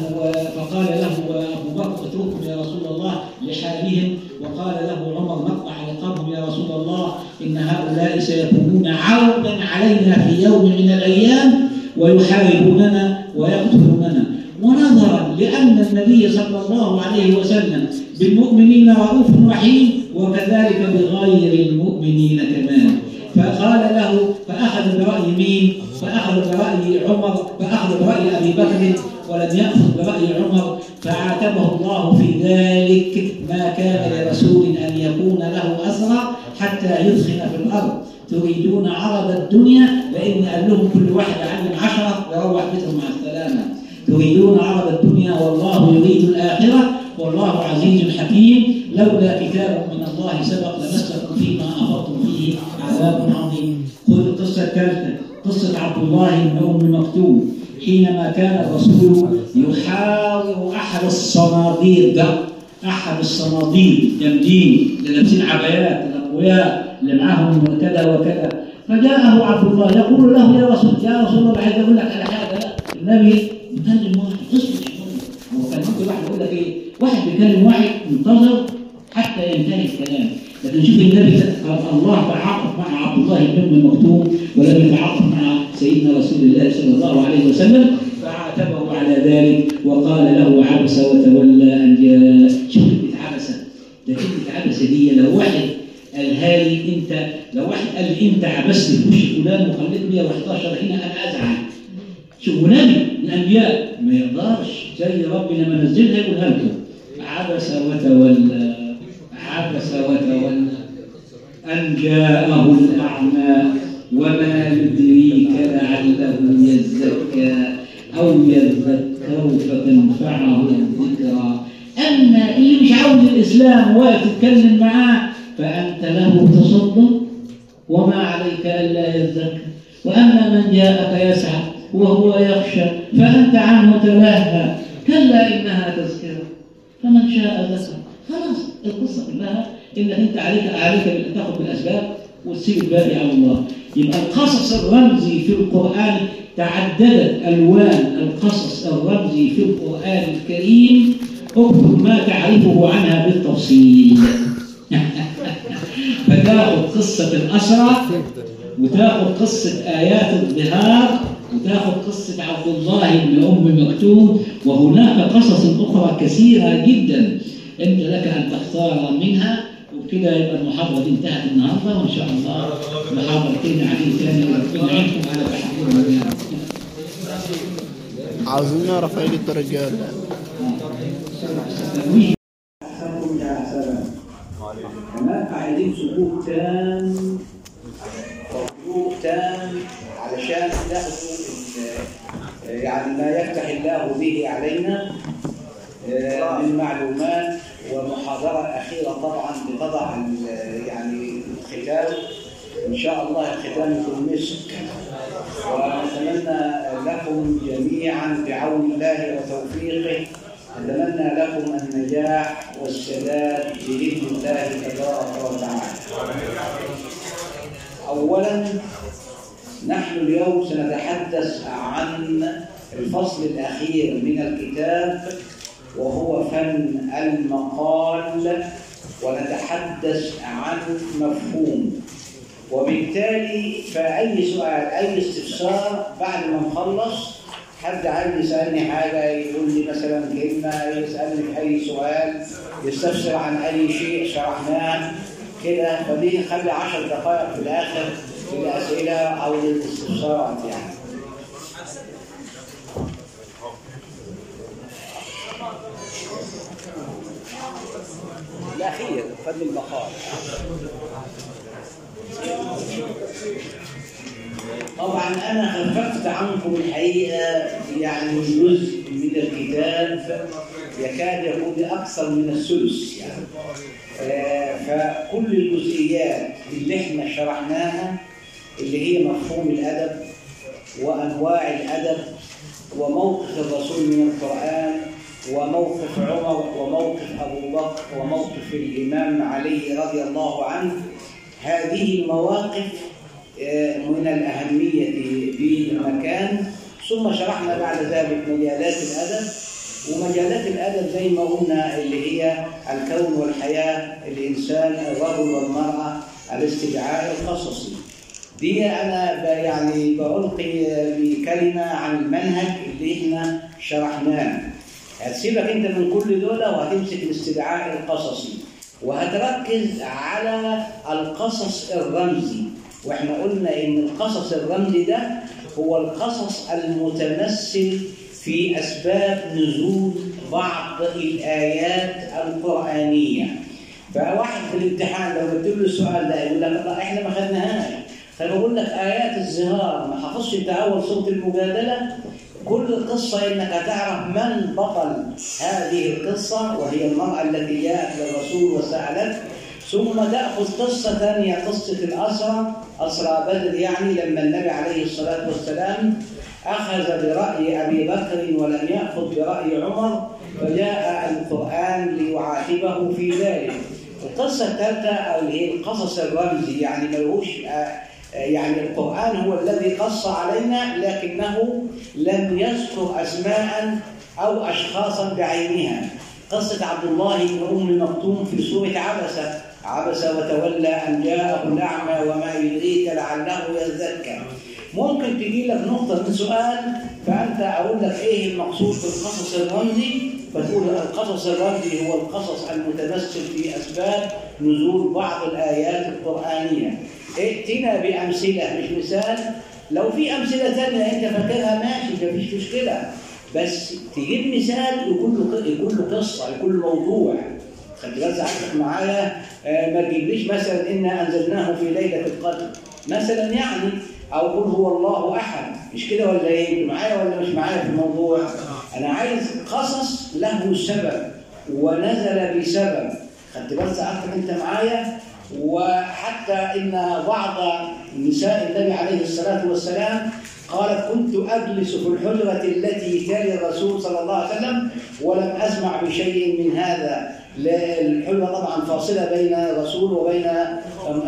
فقال له أبو بكر اتركهم يا رسول الله لحالهم. وقال له عمر نقطع رقابهم يا رسول الله إن هؤلاء سيكونون عودا علينا في يوم من الأيام ويحاربوننا ويقتلوننا. ونظرا لأن النبي صلى الله عليه وسلم بالمؤمنين رؤوف رحيم وكذلك بغير المؤمنين كمان. فقال له فأخذ برأي مين؟ فأخذ برأي عمر فأخذ برأي أبي بكر ولم يأخذ برأي عمر. فعاتبه الله في ذلك ما كان لرسول أن يكون له أسرى حتى يدخن في الأرض. تريدون عرض الدنيا؟ لإن قال لهم كل واحد علم عشرة وروح بيتهم مع السلامة. تريدون عرض الدنيا؟ والله يريد الآخرة. والله عزيز حكيم. لولا كتاب من الله سبق لمسكم فيما عذاب عظيم. خذ القصة الثالثه قصة عبد الله بن أم مكتوم حينما كان الرسول يحاور أحد الصناديد ده أحد الصناديد جامدين لابسين عبايات الاقوياء اللي معاهم كذا وكذا. فجاءه عبد الله يقول له يا رسول يا رسول الله عايز أقول لك على حاجة. لا النبي يكلم واحد اصبر هو كان ممكن واحد يقول لك إيه؟ واحد بيكلم واحد منتظر حتى ينتهي الكلام. لكن شوف النبي الله تعاطف مع عبد الله بن ام مكتوم ولم يتعاطف مع سيدنا رسول الله صلى الله عليه وسلم فعاتبه على ذلك وقال له عبس وتولى أن جاء. شوف كلمه عبسه ده كلمه عبسه دي لو واحد قالها لي أنت لو واحد قال لي أنت عبست في وش فلان وخليت 111 هنا أنا أزعل. شوف نبي من الأنبياء ما يقدرش زي ربنا ما نزلها يقولها لكم. عبس وتولى عبس وتولى أن جاءه الأعمى وما يدريك لعله يزكى أو يذكر فتنفعه الذكرى. أما اللي مش عاوز الاسلام واقف تتكلم معاه فأنت له تصدق وما عليك ألا يزكى وأما من جاءك يسعى وهو يخشى فأنت عنه تلهى كلا إنها تذكرة فمن شاء ذكر. خلاص القصة كلها إنك أنت عليك عليك تأخذ بالأسباب وتسيب الباقي على الله. يبقى القصص الرمزي في القرآن تعددت ألوان. القصص الرمزي في القرآن الكريم اكتب ما تعرفه عنها بالتفصيل. فتاخذ قصة الأسرى وتاخذ قصة آيات الظهار وتاخذ قصة عبد الله بن أم مكتوم. وهناك قصص أخرى كثيرة جدا. أنت لك أن تختار منها وبكده يبقى المحاضرة دي انتهت النهارده وإن شاء الله محاضرتين عديد ثاني ربنا يعينكم على تحضيرها عاوزين نعرف عيد الرجال تنويه أحسنكم يا أحسن هناك عايزين سكوت تام وهدوء تام علشان تاخذوا يعني ما يفتح الله به علينا من معلومات ومحاضرة أخيرة طبعا بتضع يعني الختام. إن شاء الله الختام يكون مسك. ونتمنى لكم جميعا بعون الله وتوفيقه. نتمنى لكم النجاح والسداد بإذن الله تبارك وتعالى. أولا نحن اليوم سنتحدث عن الفصل الأخير من الكتاب. وهو فن المقال ونتحدث عن مفهوم. وبالتالي فأي سؤال أي استفسار بعد ما نخلص حد عايز يسألني حاجة يقول لي مثلا كلمة يسألني في أي سؤال يستفسر عن أي شيء شرحناه كده. فدي نخلي عشر دقائق في الآخر للأسئلة أو للاستفسارات يعني. الأخير فن المقال. طبعا أنا خففت عنكم الحقيقة يعني جزء من الكتاب يكاد يكون أكثر من الثلث يعني. آه، فكل الجزئيات اللي إحنا شرحناها اللي هي مفهوم الأدب وأنواع الأدب وموقف الرسول من القرآن وموقف عمر وموقف أبو بكر وموقف الإمام علي رضي الله عنه. هذه المواقف من الأهمية بالمكان ثم شرحنا بعد ذلك مجالات الأدب. ومجالات الأدب زي ما قلنا اللي هي الكون والحياة الإنسان الرجل والمرأة الاستدعاء القصصي. دي أنا يعني بألقي بكلمة عن المنهج اللي إحنا شرحناه. هتسيبك انت من كل دول وهتمسك الاستدعاء القصصي وهتركز على القصص الرمزي. وإحنا قلنا إن القصص الرمزي ده هو القصص المتمثل في أسباب نزول بعض الآيات القرآنية. فواحد في الامتحان لو قلت له السؤال ده يقول لك إحنا ما خدناهاش. فبقول لك آيات الزهار ما حفظش أنت أول صوت المجادلة؟ كل قصة إنك هتعرف من بطل هذه القصة وهي المرأة التي جاءت للرسول وسألته ثم تأخذ قصة ثانية قصة الأسرى. أسرى بدر يعني لما النبي عليه الصلاة والسلام أخذ برأي أبي بكر ولم يأخذ برأي عمر فجاء القرآن ليعاتبه في ذلك. القصة الثالثة أو القصص الرمزي يعني ملهوش يعني القرآن هو الذي قص علينا لكنه لم يذكر أسماء أو أشخاصا بعينها. قصة عبد الله بن أم مكتوم في سورة عبسة. عبس وتولى أن جاءه الأعمى وما يدريك لعله يزكى. ممكن تجي لك نقطة من سؤال فأنت أقول لك إيه المقصود بالقصص الرمزي؟ فتقول القصص الرمزي هو القصص المتمثل في أسباب نزول بعض الآيات القرآنية. ائتنا بأمثلة مش مثال؟ لو في أمثلة ثانية أنت فاكرها ماشي مفيش مشكلة. بس تجيب مثال يكون يكون قصة يكون موضوع. خلي بالك معايا. آه، ما تجيبليش مثلا إنا أنزلناه في ليلة القدر. مثلا يعني أو قل هو الله أحد. مش كده ولا إيه؟ معايا ولا مش معايا في الموضوع؟ أنا عايز قصص له سبب ونزل بسبب. خدت بالك؟ ساعتك أنت معايا؟ وحتى إن بعض نساء النبي عليه الصلاة والسلام قالت كنت أجلس في الحجرة التي تلي الرسول صلى الله عليه وسلم ولم أسمع بشيء من هذا. الحجرة طبعا فاصلة بين الرسول وبين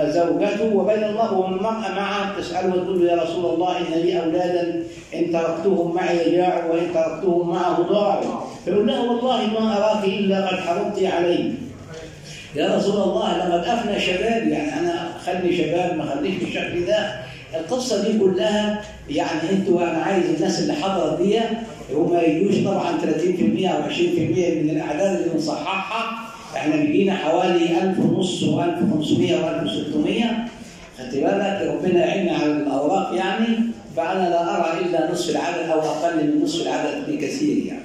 زوجته وبين الله والمرأة معه تسأله وتقول له يا رسول الله إن لي أولادا إن تركتهم معي جاع وإن تركتهم معه ضاع فيقول لها والله ما أراك إلا قد حرمت علي. يا رسول الله لقد أفنى شبابي يعني أنا خلي شباب ما خليش بالشكل ده. القصة دي كلها يعني أنتوا أنا عايز الناس اللي حضرت دي وما يجوش طبعا 30% أو 20% من الأعداد اللي بنصححها. إحنا بيجينا حوالي 1000 ونص و1500 و1600 خدت بالك؟ ربنا يعيننا على الأوراق يعني. فأنا لا أرى إلا نصف العدد أو أقل من نصف العدد بكثير يعني.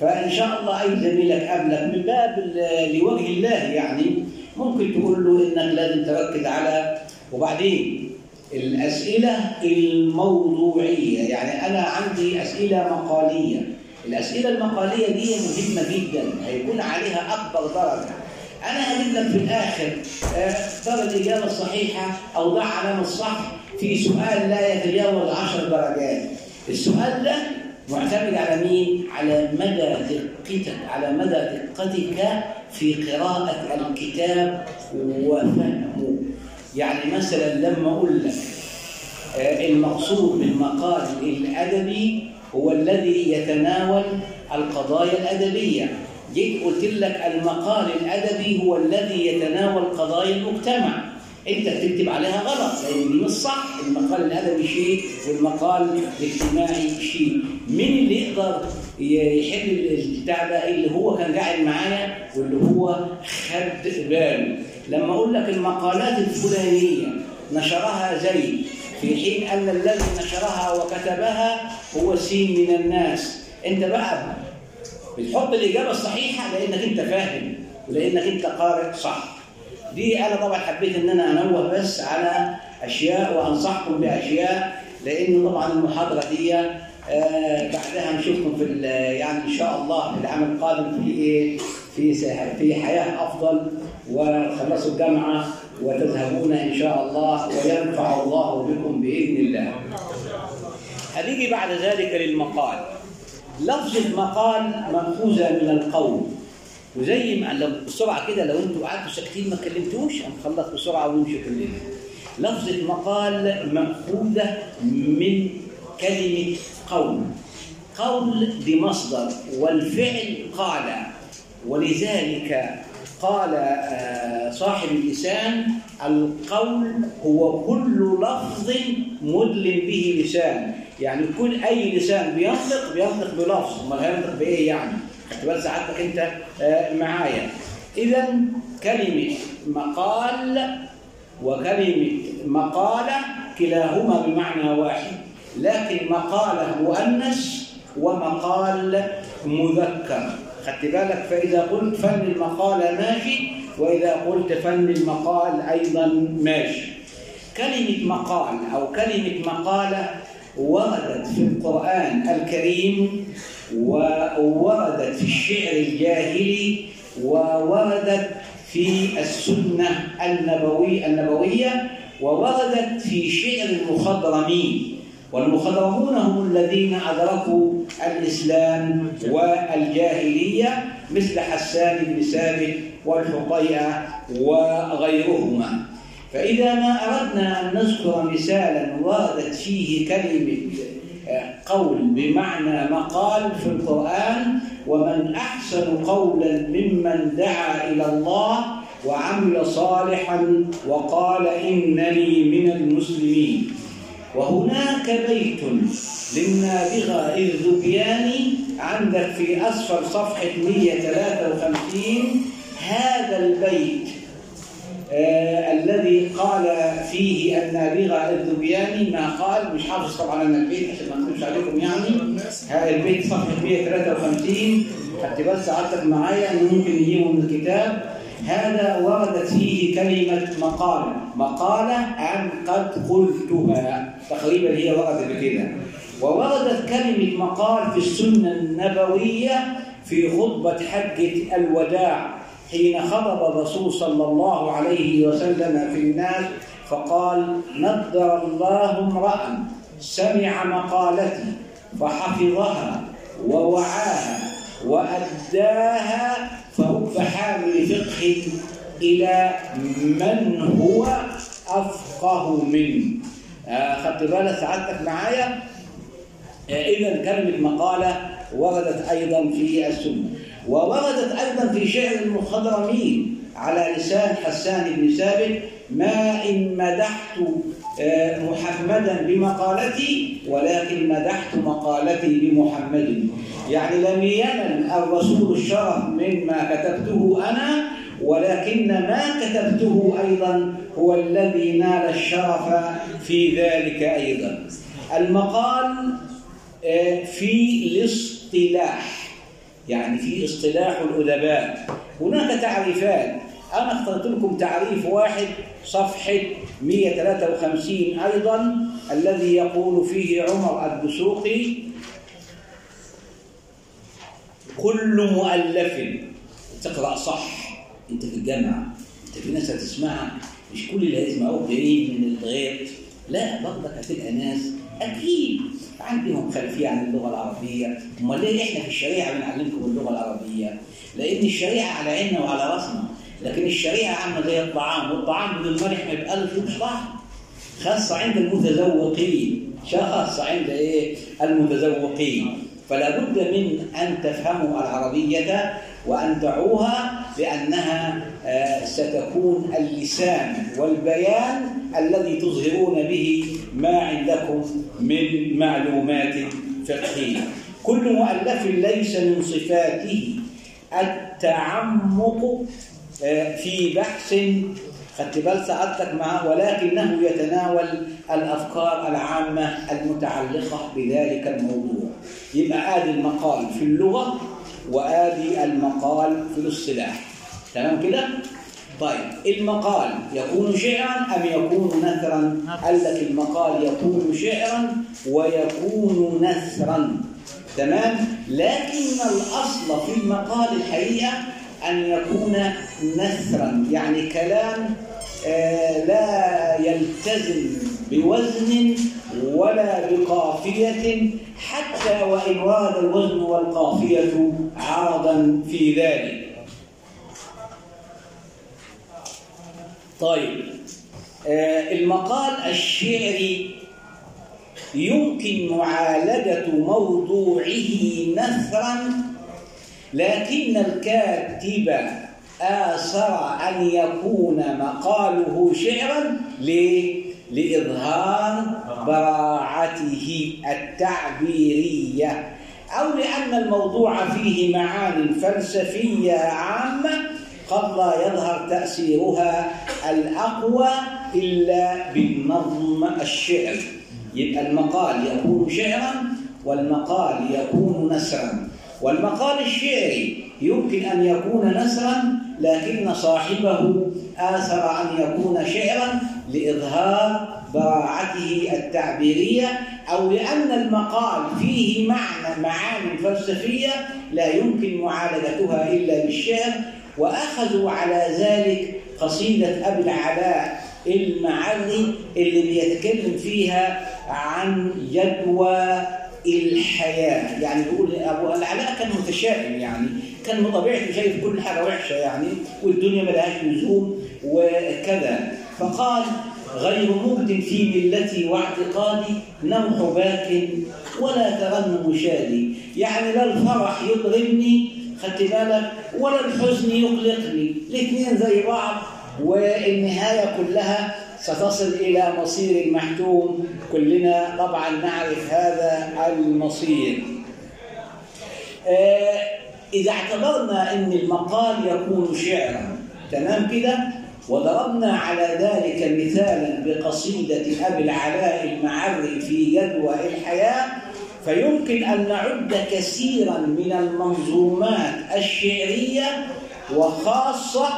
فإن شاء الله أي زميلك قبلك من باب لوجه الله يعني ممكن تقول له إنك لازم تركز على وبعدين الأسئلة الموضوعية يعني أنا عندي أسئلة مقالية. الأسئلة المقالية دي مهمة جدا هيكون عليها أكبر درجة. أنا هجيب لك في الآخر آه، اختار الاجابه الصحيحه أو ضع علامة صح في سؤال لا يتجاوز 10 درجات. السؤال ده معتمد على مين؟ على مدى دقتك على مدى دقتك في قراءة الكتاب وفهمه. يعني مثلا لما أقول لك آه، المقصود بالمقال الأدبي هو الذي يتناول القضايا الأدبية. جيت قلت لك المقال الأدبي هو الذي يتناول قضايا المجتمع. أنت بتكتب عليها غلط لأن دي مش صح المقال الأدبي شيء والمقال الاجتماعي شيء. مين اللي يقدر يحل البتاع ده اللي هو كان قاعد معايا واللي هو خد باله لما أقول لك المقالات الفلانية نشرها زيد في حين أن الذي نشرها وكتبها هو سين من الناس. أنت بقى بتحط الإجابة الصحيحة لأنك أنت فاهم ولأنك أنت قارئ صح. دي أنا طبعا حبيت إن أنا أنوه بس على أشياء وأنصحكم بأشياء لأن طبعا المحاضرة دي آه بعدها نشوفكم في يعني إن شاء الله في العام القادم في إيه؟ في في حياة أفضل وتخلصوا الجامعة. وتذهبون إن شاء الله وينفع الله بكم بإذن الله. هنيجي بعد ذلك للمقال. لفظة مقال مأخوذة من القول وزي ما بسرعة كده لو أنتوا قعدتوا ساكتين ما اتكلمتوش هنخلص بسرعة ونمشي كلنا. لفظة مقال مأخوذة من كلمة قول. قول دي مصدر والفعل قال ولذلك قال آه، صاحب اللسان القول هو كل لفظ مدلن به لسان. يعني كل أي لسان بينطق بينطق بلفظ. أمال هينطق بإيه يعني؟ بال سعادتك أنت آه، معايا. اذا كلمة مقال وكلمة مقاله كلاهما بمعنى واحد. لكن مقاله مؤنث ومقال مذكر. خدت بالك؟ فإذا قلت فن المقال ماشي وإذا قلت فن المقال أيضا ماشي. كلمة مقال أو كلمة مقالة وردت في القرآن الكريم ووردت في الشعر الجاهلي ووردت في السنة النبوي النبوية ووردت في شعر المخضرمين. والمخضرمون هم الذين أدركوا الإسلام والجاهلية مثل حسان بن ثابت والحطيئة وغيرهما. فإذا ما أردنا أن نذكر مثالا وردت فيه كلمة قول بمعنى مقال في القرآن ومن أحسن قولا ممن دعا إلى الله وعمل صالحا وقال إنني من المسلمين. وهناك بيت للنابغة الذبياني عندك في أسفل صفحة 153 هذا البيت آه الذي قال فيه النابغة الذبياني ما قال مش حافظ طبعا أنا البيت عشان ما نكتبش عليكم يعني. هذا البيت صفحة 153 خدت بس سعادتك معايا إنه ممكن نجيبه من الكتاب. هذا وردت فيه كلمة مقالة مقالة عن قد قلتها. تقريبا هي وردت بكده. ووردت كلمة مقال في السنة النبوية في خطبة حجة الوداع حين خطب الرسول صلى الله عليه وسلم في الناس فقال نذر الله امرأ سمع مقالتي فحفظها ووعاها وأداها فرب حامل فقه إلى من هو أفقه منه. خدت بالك سعادتك معايا؟ إذا كلمة مقالة وردت أيضا في السنة. ووردت أيضا في شعر المخضرمين على لسان حسان بن ثابت ما إن مدحت آه، محمدا بمقالتي ولكن مدحت مقالتي بمحمد. يعني لم ينل الرسول الشرف مما كتبته أنا ولكن ما كتبته أيضا هو الذي نال الشرف في ذلك أيضا. المقال آه، في الاصطلاح يعني في اصطلاح الأدباء. هناك تعريفات أنا اخترت لكم تعريف واحد صفحة 153 أيضا الذي يقول فيه عمر الدسوقي كل مؤلف تقرأ صح أنت في الجامعة أنت في ناس هتسمعك مش كل اللي هيسمعوك جايين من الغيط. لا برضك هتلقى ناس أكيد عندهم خلفية عن اللغة العربية. أمال ليه إحنا في الشريعة بنعلمكم اللغة العربية؟ لأن الشريعة على عيننا وعلى رأسنا. لكن الشريعة عامة زي الطعام والطعام بدون ملح ما يبقى له خاصة عند المتذوقين. خاصة عند إيه؟ المتذوقين. فلا بد من أن تفهموا العربية وأن تعوها لأنها آه، ستكون اللسان والبيان الذي تظهرون به ما عندكم من معلومات فقهية. كل مؤلف ليس من صفاته التعمق آه، في بحث خدت بال سعادتك معه ولكنه يتناول الأفكار العامة المتعلقة بذلك الموضوع. يبقى ادي المقال في اللغة. وآدي المقال في الاصطلاح. تمام كده؟ طيب المقال يكون شعرا أم يكون نثرا؟ قال لك المقال يكون شعرا ويكون نثرا. تمام؟ لكن الأصل في المقال الحقيقة أن يكون نثرا يعني كلام آه، لا يلتزم بوزن ولا بقافية حتى وإن ورد الوزن والقافية عرضا في ذلك طيب آه، المقال الشعري يمكن معالجة موضوعه نثرا لكن الكاتب آثر أن يكون مقاله شعرا ليه؟ لإظهار براعته التعبيرية أو لأن الموضوع فيه معان فلسفية عامة قد لا يظهر تأثيرها الأقوى إلا بالنظم الشعري يبقى المقال يكون شعرا والمقال يكون نثرا. والمقال الشعري يمكن أن يكون نثرا لكن صاحبه آثر أن يكون شعرا لإظهار براعته التعبيرية أو لأن المقال فيه معنى معاني فلسفية لا يمكن معالجتها إلا بالشعر وأخذوا على ذلك قصيدة أبي العلاء المعري اللي بيتكلم فيها عن جدوى الحياة. يعني بيقول أبو العلاء كان متشائم يعني. كان من طبيعته شايف كل حاجة وحشة يعني والدنيا ملهاش لزوم وكذا. فقال غير مجد في ملتي واعتقادي نوح باك ولا ترنم شادي يعني لا الفرح يضربني خدت بالك ولا الحزن يقلقني. الاثنين زي بعض والنهاية كلها ستصل إلى مصير المحتوم كلنا طبعا نعرف هذا المصير. آه، إذا اعتبرنا أن المقال يكون شعرا تمام كده؟ وضربنا على ذلك مثالا بقصيدة أبي العلاء المعري في جدوى الحياة فيمكن أن نعد كثيرا من المنظومات الشعرية وخاصة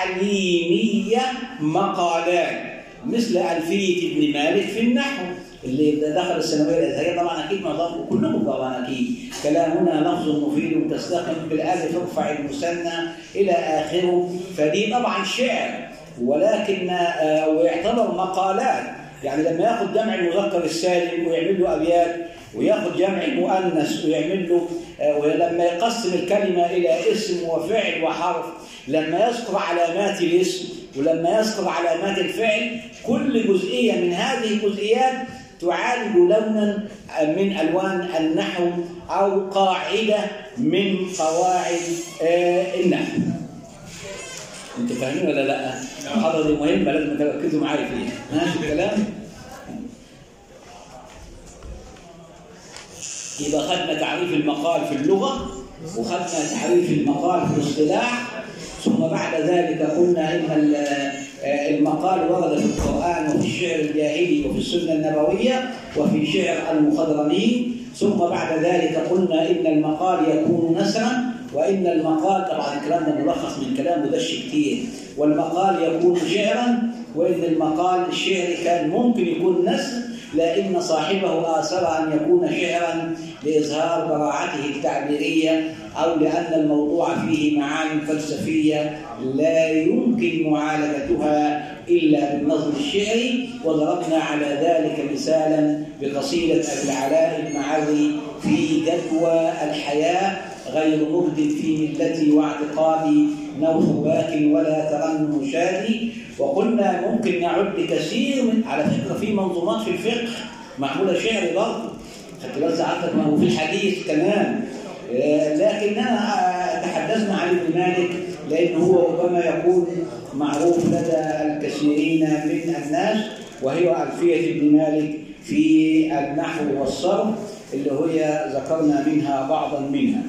التعليمية مقالات مثل ألفية ابن مالك في النحو اللي دخل الثانوية الأزهرية. طبعا أكيد معظمكم كلكم طبعا أكيد. كلامنا لفظ مفيد تستخدم بالالف ارفع المثنى إلى آخره. فدي طبعا شعر ولكن آه، ويعتبر مقالات. يعني لما ياخد جمع المذكر السالم ويعمل له أبيات وياخد جمع المؤنث ويعمل له آه، ولما يقسم الكلمة إلى اسم وفعل وحرف لما يذكر علامات الاسم ولما يذكر علامات الفعل كل جزئية من هذه الجزئيات تعالج لونا من ألوان النحو أو قاعدة من قواعد آه، النحو أنتوا فاهمين ولا لا؟ المحاضره دي مهمه لازم تركزوا معايا فيها ماشي الكلام؟ يبقى خدنا تعريف المقال في اللغة وخدنا تعريف المقال في الاصطلاح ثم بعد ذلك قلنا ان آه، المقال ورد في القرآن وفي الشعر الجاهلي وفي السنة النبوية وفي شعر المخضرمين. ثم بعد ذلك قلنا إن المقال يكون نثرا وإن المقال طبعا الكلام ده ملخص من كلام مدش كتير. والمقال يكون شعرا وإن المقال الشعري كان ممكن يكون نثر لأن صاحبه آثر أن يكون شعرا لإظهار براعته التعبيرية أو لأن الموضوع فيه معاني فلسفية لا يمكن معالجتها إلا بالنظم الشعري وضربنا على ذلك مثالا بقصيدة أبي العلاء المعري في جدوى الحياة غير مجد في ملتي واعتقادي نوح باك ولا ترنم شادي. وقلنا ممكن نعد كثير من على فكرة في منظومات في الفقه معمولة شعر برضه. خدت بالك سعادتك ما هو في الحديث كمان آه، لكننا آه، تحدثنا عن ابن مالك لأنه هو ربما يكون معروف لدى الكثيرين من الناس وهي ألفية ابن مالك في النحو والصرف اللي هي ذكرنا منها بعضا منها.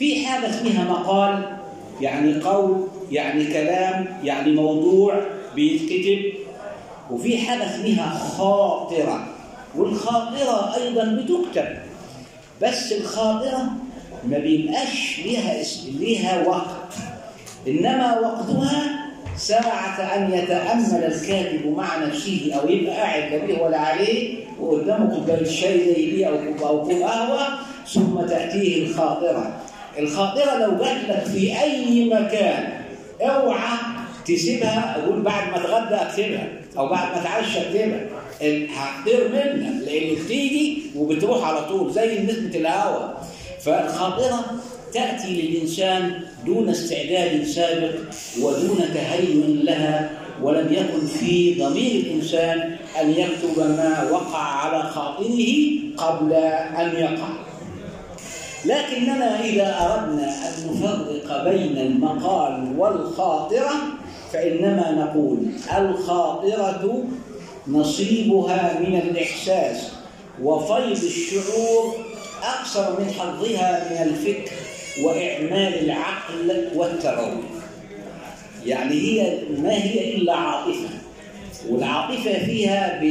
في حاجة اسمها مقال يعني قول يعني كلام يعني موضوع بيتكتب. وفي حاجة اسمها خاطرة والخاطرة أيضا بتكتب. بس الخاطرة ما بيبقاش ليها اسم ليها وقت. إنما وقتها ساعة أن يتأمل الكاتب مع نفسه أو يبقى قاعد لا بيه ولا عليه وقدامه كوباية شاي زي دي أو أو كوب قهوة ثم تأتيه الخاطرة. الخاطرة لو جات لك في أي مكان اوعى تسيبها أقول بعد ما اتغدى أكتبها أو بعد ما اتعشى أكتبها ال- هتطير منك لأن بتيجي وبتروح على طول زي نسمة الهواء. فالخاطرة تأتي للإنسان دون استعداد سابق ودون تهيئ لها ولم يكن في ضمير الإنسان أن يكتب ما وقع على خاطره قبل أن يقع. لكننا إذا أردنا أن نفرق بين المقال والخاطرة فإنما نقول الخاطرة نصيبها من الإحساس وفيض الشعور أكثر من حظها من الفكر وإعمال العقل والتروي يعني هي ما هي إلا عاطفة والعاطفة فيها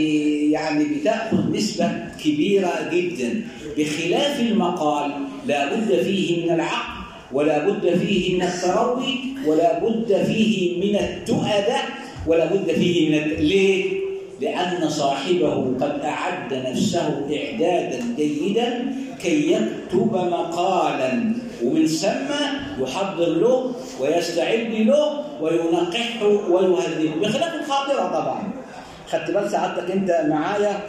يعني بتأخذ نسبة كبيرة جدا. بخلاف المقال لا بد فيه من العقل ولا بد فيه من التروي ولا بد فيه من التؤدة ولا بد فيه من الت... ليه؟ لأن صاحبه قد أعد نفسه إعدادا جيدا كي يكتب مقالا. ومن ثم يحضر له ويستعد له وينقحه ويهذبه. بخلاف الخاطرة طبعا. خدت بال سعادتك أنت معايا؟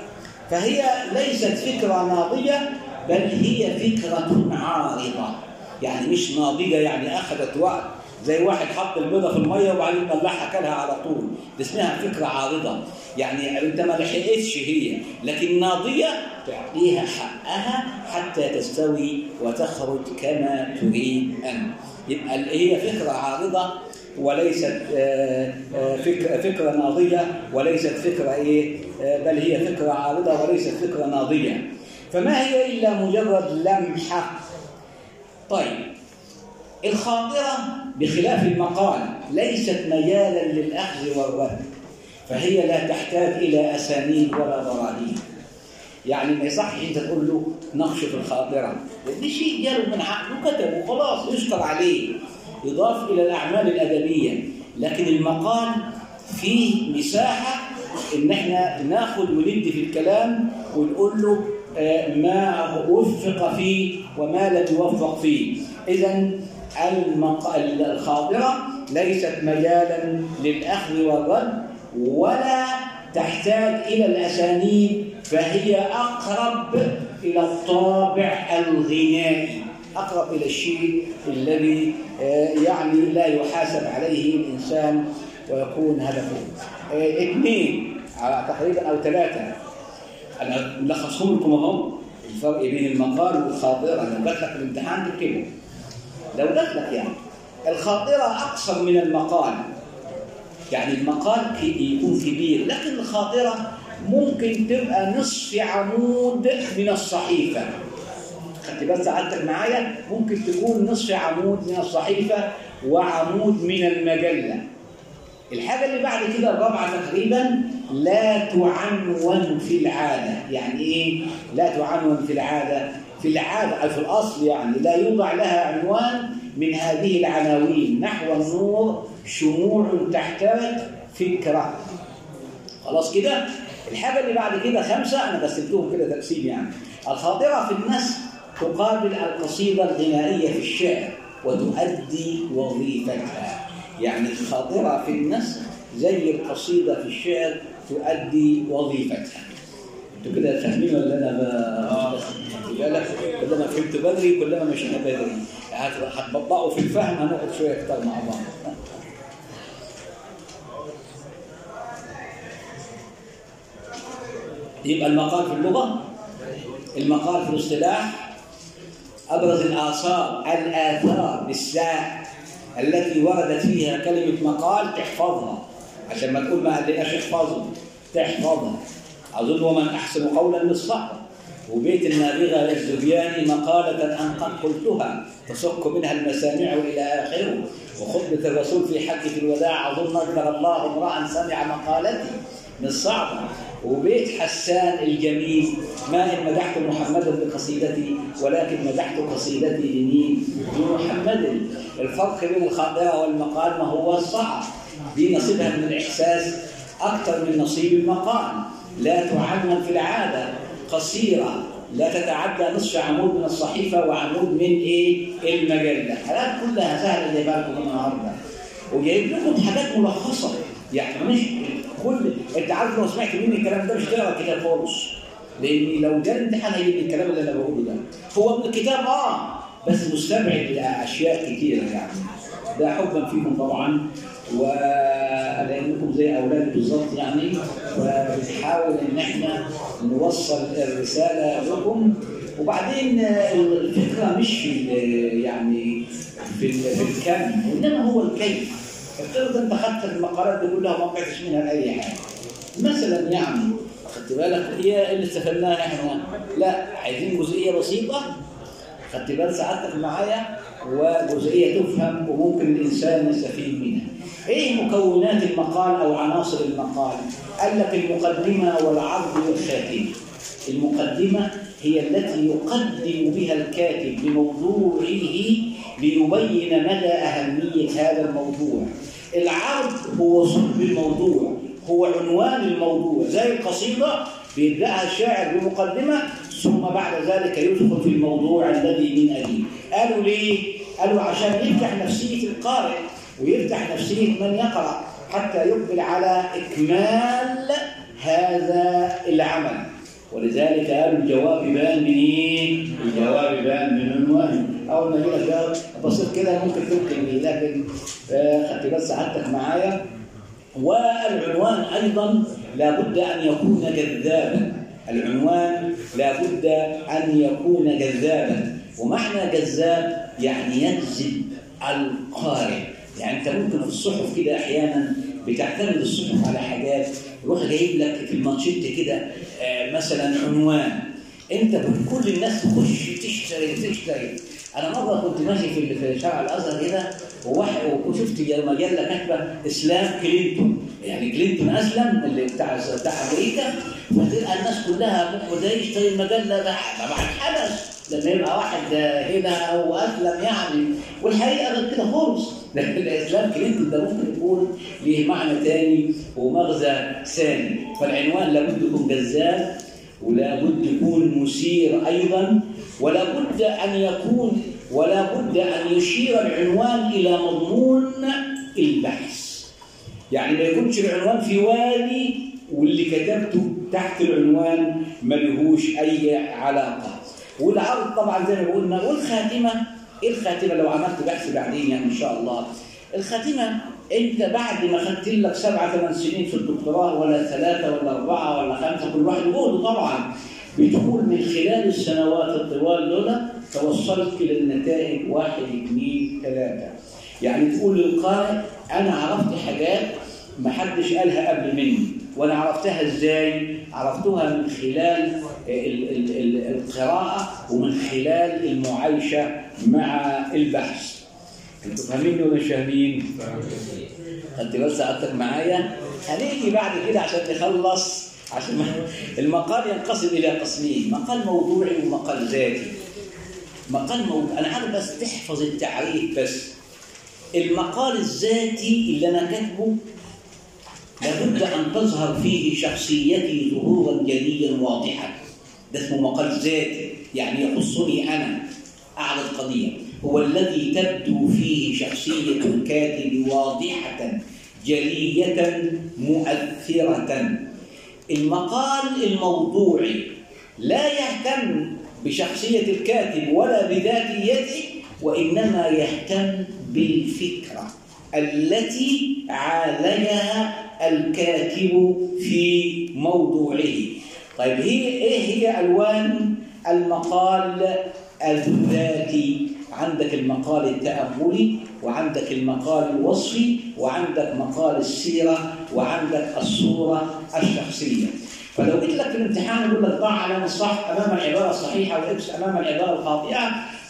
فهي ليست فكرة ناضجة بل هي فكرة عارضة. يعني مش ناضجة يعني أخذت وقت. زي واحد حط البيضة في المية وبعدين طلعها كلها على طول. دي اسمها فكرة عارضة. يعني أنت ما لحقتش هي. لكن ناضية تعطيها حقها حتى تستوي وتخرج كما تريد أن. يبقى هي فكرة عارضة وليست آه، آه، فكرة, ناضية وليست فكرة إيه؟ آه، بل هي فكرة عارضة وليست فكرة ناضية فما هي إلا مجرد لمحة؟ طيب الخاطرة بخلاف المقال ليست مجالا للأخذ والرد فهي لا تحتاج إلى أسانيد ولا براهين يعني ما يصحش أنت تقول له نقش في الخاطرة. دي شيء جاله من عقله كتب وخلاص يشكر عليه. يضاف إلى الأعمال الأدبية. لكن المقال فيه مساحة إن إحنا ناخد وندي في الكلام ونقول له آه، ما وفق فيه وما لم يوفق فيه. إذا المق... الخاطرة ليست مجالا للأخذ والرد ولا تحتاج إلى الأسانيد فهي أقرب إلى الطابع الغنائي. أقرب إلى الشيء الذي آه، يعني لا يحاسب عليه الإنسان ويكون هدفه. آه، اثنين على تقريبا أو ثلاثة. أنا ملخصهم لكم أهو الفرق بين المقال والخاطرة. لو جات لك الامتحان تكتبه لو جات لك يعني الخاطرة أقصر من المقال. يعني المقال يكون كبير لكن الخاطرة ممكن تبقى نصف عمود من الصحيفة. بال سعادتك معايا ممكن تكون نصف عمود من الصحيفة وعمود من المجلة. الحاجة اللي بعد كده الرابعة تقريبا لا تعنون في العادة. يعني إيه؟ لا تعنون في العادة. في العادة أو في الأصل يعني لا يوضع لها عنوان من هذه العناوين. نحو النور شموع تحتاج فكرة. خلاص كده؟ الحاجة اللي بعد كده خمسة أنا قسمتهم كده تقسيم يعني. الخاطرة في النثر تقابل القصيدة الغنائية في الشعر وتؤدي وظيفتها. يعني الخاطرة في النثر زي القصيدة في الشعر تؤدي وظيفتها. أنتوا كده فاهمين ولا أنا. بالك كلما فهمت بدري كلما مشينا بدري هت- هتبطئوا في الفهم هنقعد شوية أكتر مع بعض. يبقى المقال في اللغة المقال في الاصطلاح أبرز الآثار الآثار بالساء التي وردت فيها كلمة مقال تحفظها عشان ما تقول ما قالناش احفظه تحفظها أظن ومن أحسن قولا الصحابه وبيت النابغة للزبياني مقالة أن قد قلتها تصك منها المسامع إلى آخره. وخطبة الرسول في حجه الوداع أظن اذكر الله امرأ سمع مقالتي. من الصعبه وبيت حسان الجميل ما إن مدحت محمدا بقصيدتي ولكن مدحت قصيدتي لمين؟ لمحمد. الفرق بين الخاطرة والمقال ما هو الصعب دي نصيبها من الإحساس أكثر من نصيب المقال. لا تعنون في العادة قصيرة لا تتعدى نصف عمود من الصحيفة وعمود من إيه؟ المجلة. حالات كلها سهلة زي بالكم النهارده. وجايب لكم حاجات ملخصة. يعني مش كل انت عارف لو سمعت مني الكلام ده مش تقرا الكتاب خالص. لأن لو جالي امتحان هيجيب الكلام اللي أنا بقوله ده. هو من الكتاب؟ آه. بس مستبعد لأشياء كتيرة يعني. ده حبا فيكم طبعا. ولانكم زي اولادي بالظبط يعني. وبنحاول إن إحنا نوصل الرسالة لكم. وبعدين الفكرة مش في يعني في ال- في الكم وانما هو الكيف. افترض انت خدت المقالات دي كلها وما وقعتش منها لاي حاجة مثلا يعني خدت بالك هي اللي استفدناها إحنا لا عايزين جزئية بسيطة خدت بال سعادتك معايا وجزئية تفهم وممكن الإنسان يستفيد منها. إيه مكونات المقال أو عناصر المقال؟ قال لك المقدمة والعرض والخاتمه. المقدمة هي التي يقدم بها الكاتب لموضوعه ليبين مدى أهمية هذا الموضوع. العرض هو صلب الموضوع، هو عنوان الموضوع، زي القصيده بيبدأها الشاعر بمقدمة ثم بعد ذلك يدخل في الموضوع الذي من أجله قالوا ليه؟ قالوا عشان يفتح نفسية القارئ ويفتح نفسية من يقرأ حتى يقبل على إكمال هذا العمل ولذلك قالوا الجواب بان من إيه؟ الجواب بان من عنوانه أول ما لك جواب بسيط كده ممكن تمكن بيه لكن خدت بس سعادتك معايا. والعنوان أيضا لابد أن يكون جذابا. العنوان لابد أن يكون جذابا. ومعنى جذاب يعني يجذب القارئ. يعني أنت ممكن في الصحف كده أحيانا بتعتمد الصحف على حاجات. يروح جايب لك في المانشيت كده آه، مثلا عنوان. أنت كل الناس تخش تشتري تشتري. أنا مرة كنت ماشي في في شارع الأزهر وواحد وشفت مجله كاتبة إسلام كلينتون. يعني كلينتون أسلم اللي بتاع بتاع أمريكا. فتلقى الناس كلها ده يشتري المجلة ده. حدث لما يبقى واحد هنا أو أسلم يعني. والحقيقة غير كده خالص. لكن الإسلام كلينتون ده ممكن يكون ليه معنى ثاني ومغزى ثاني. فالعنوان لابد يكون جذاب. ولا بد يكون مثير أيضا ولا بد أن يكون ولا بد أن يشير العنوان إلى مضمون البحث. يعني ما يكونش العنوان في وادي واللي كتبته تحت العنوان ملهوش أي علاقة. والعرض طبعا زي ما قلنا والخاتمة إيه الخاتمة؟ لو عملت بحث بعدين يعني إن شاء الله. الخاتمة أنت بعد ما خدت لك سبعة ثمان سنين في الدكتوراه ولا ثلاثة ولا أربعة ولا خمسة كل واحد يقول طبعا. بتقول من خلال السنوات الطوال دول توصلت إلى النتائج واحد اثنين ثلاثة. يعني تقول للقارئ أنا عرفت حاجات ما حدش قالها قبل مني وأنا عرفتها إزاي؟ عرفتها من خلال ال ال ال القراءة ومن خلال المعايشة مع البحث. أنتوا فاهميني ولا مش فاهمين؟ خدت بس سعادتك معايا؟ هنيجي بعد كده عشان نخلص عشان المقال ينقسم إلى قسمين مقال موضوعي ومقال ذاتي. مقال موضوع أنا عارف بس تحفظ التعريف بس. المقال الذاتي اللي أنا كاتبه لابد أن تظهر فيه شخصيتي ظهورا جليا واضحا. ده اسمه مقال ذاتي يعني يخصني أنا أعلى القضية. هو الذي تبدو فيه شخصية الكاتب واضحة جلية مؤثرة. المقال الموضوعي لا يهتم بشخصية الكاتب ولا بذاتيته وإنما يهتم بالفكرة التي عالجها الكاتب في موضوعه. طيب هي إيه هي ألوان المقال الذاتي؟ عندك المقال التأملي وعندك المقال الوصفي وعندك مقال السيرة وعندك الصورة الشخصية. فلو قلت لك في الامتحان يقول لك ضع علامة الصح أمام العبارة الصحيحة وال X أمام العبارة الخاطئة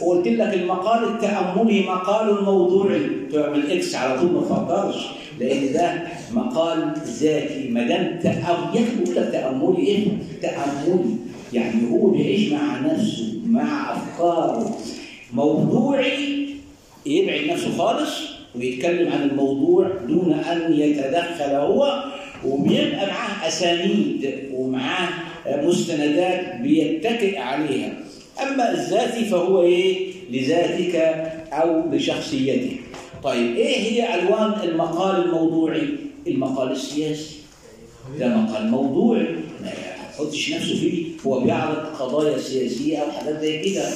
وقلت لك المقال التأملي مقال موضوعي تعمل X على طول ما تفكرش لأن ده مقال ذاتي. ما دام تأمل يكتب لك تأملي إيه؟ تأملي. يعني هو بيعيش مع نفسه مع أفكاره. موضوعي يبعد نفسه خالص ويتكلم عن الموضوع دون أن يتدخل هو وبيبقى معاه أسانيد ومعاه مستندات بيتكئ عليها أما الذاتي فهو إيه؟ لذاتك أو لشخصيتك طيب إيه هي ألوان المقال الموضوعي؟ المقال السياسي ده مقال موضوعي ما يحطش نفسه فيه هو بيعرض قضايا سياسية أو حاجات زي كده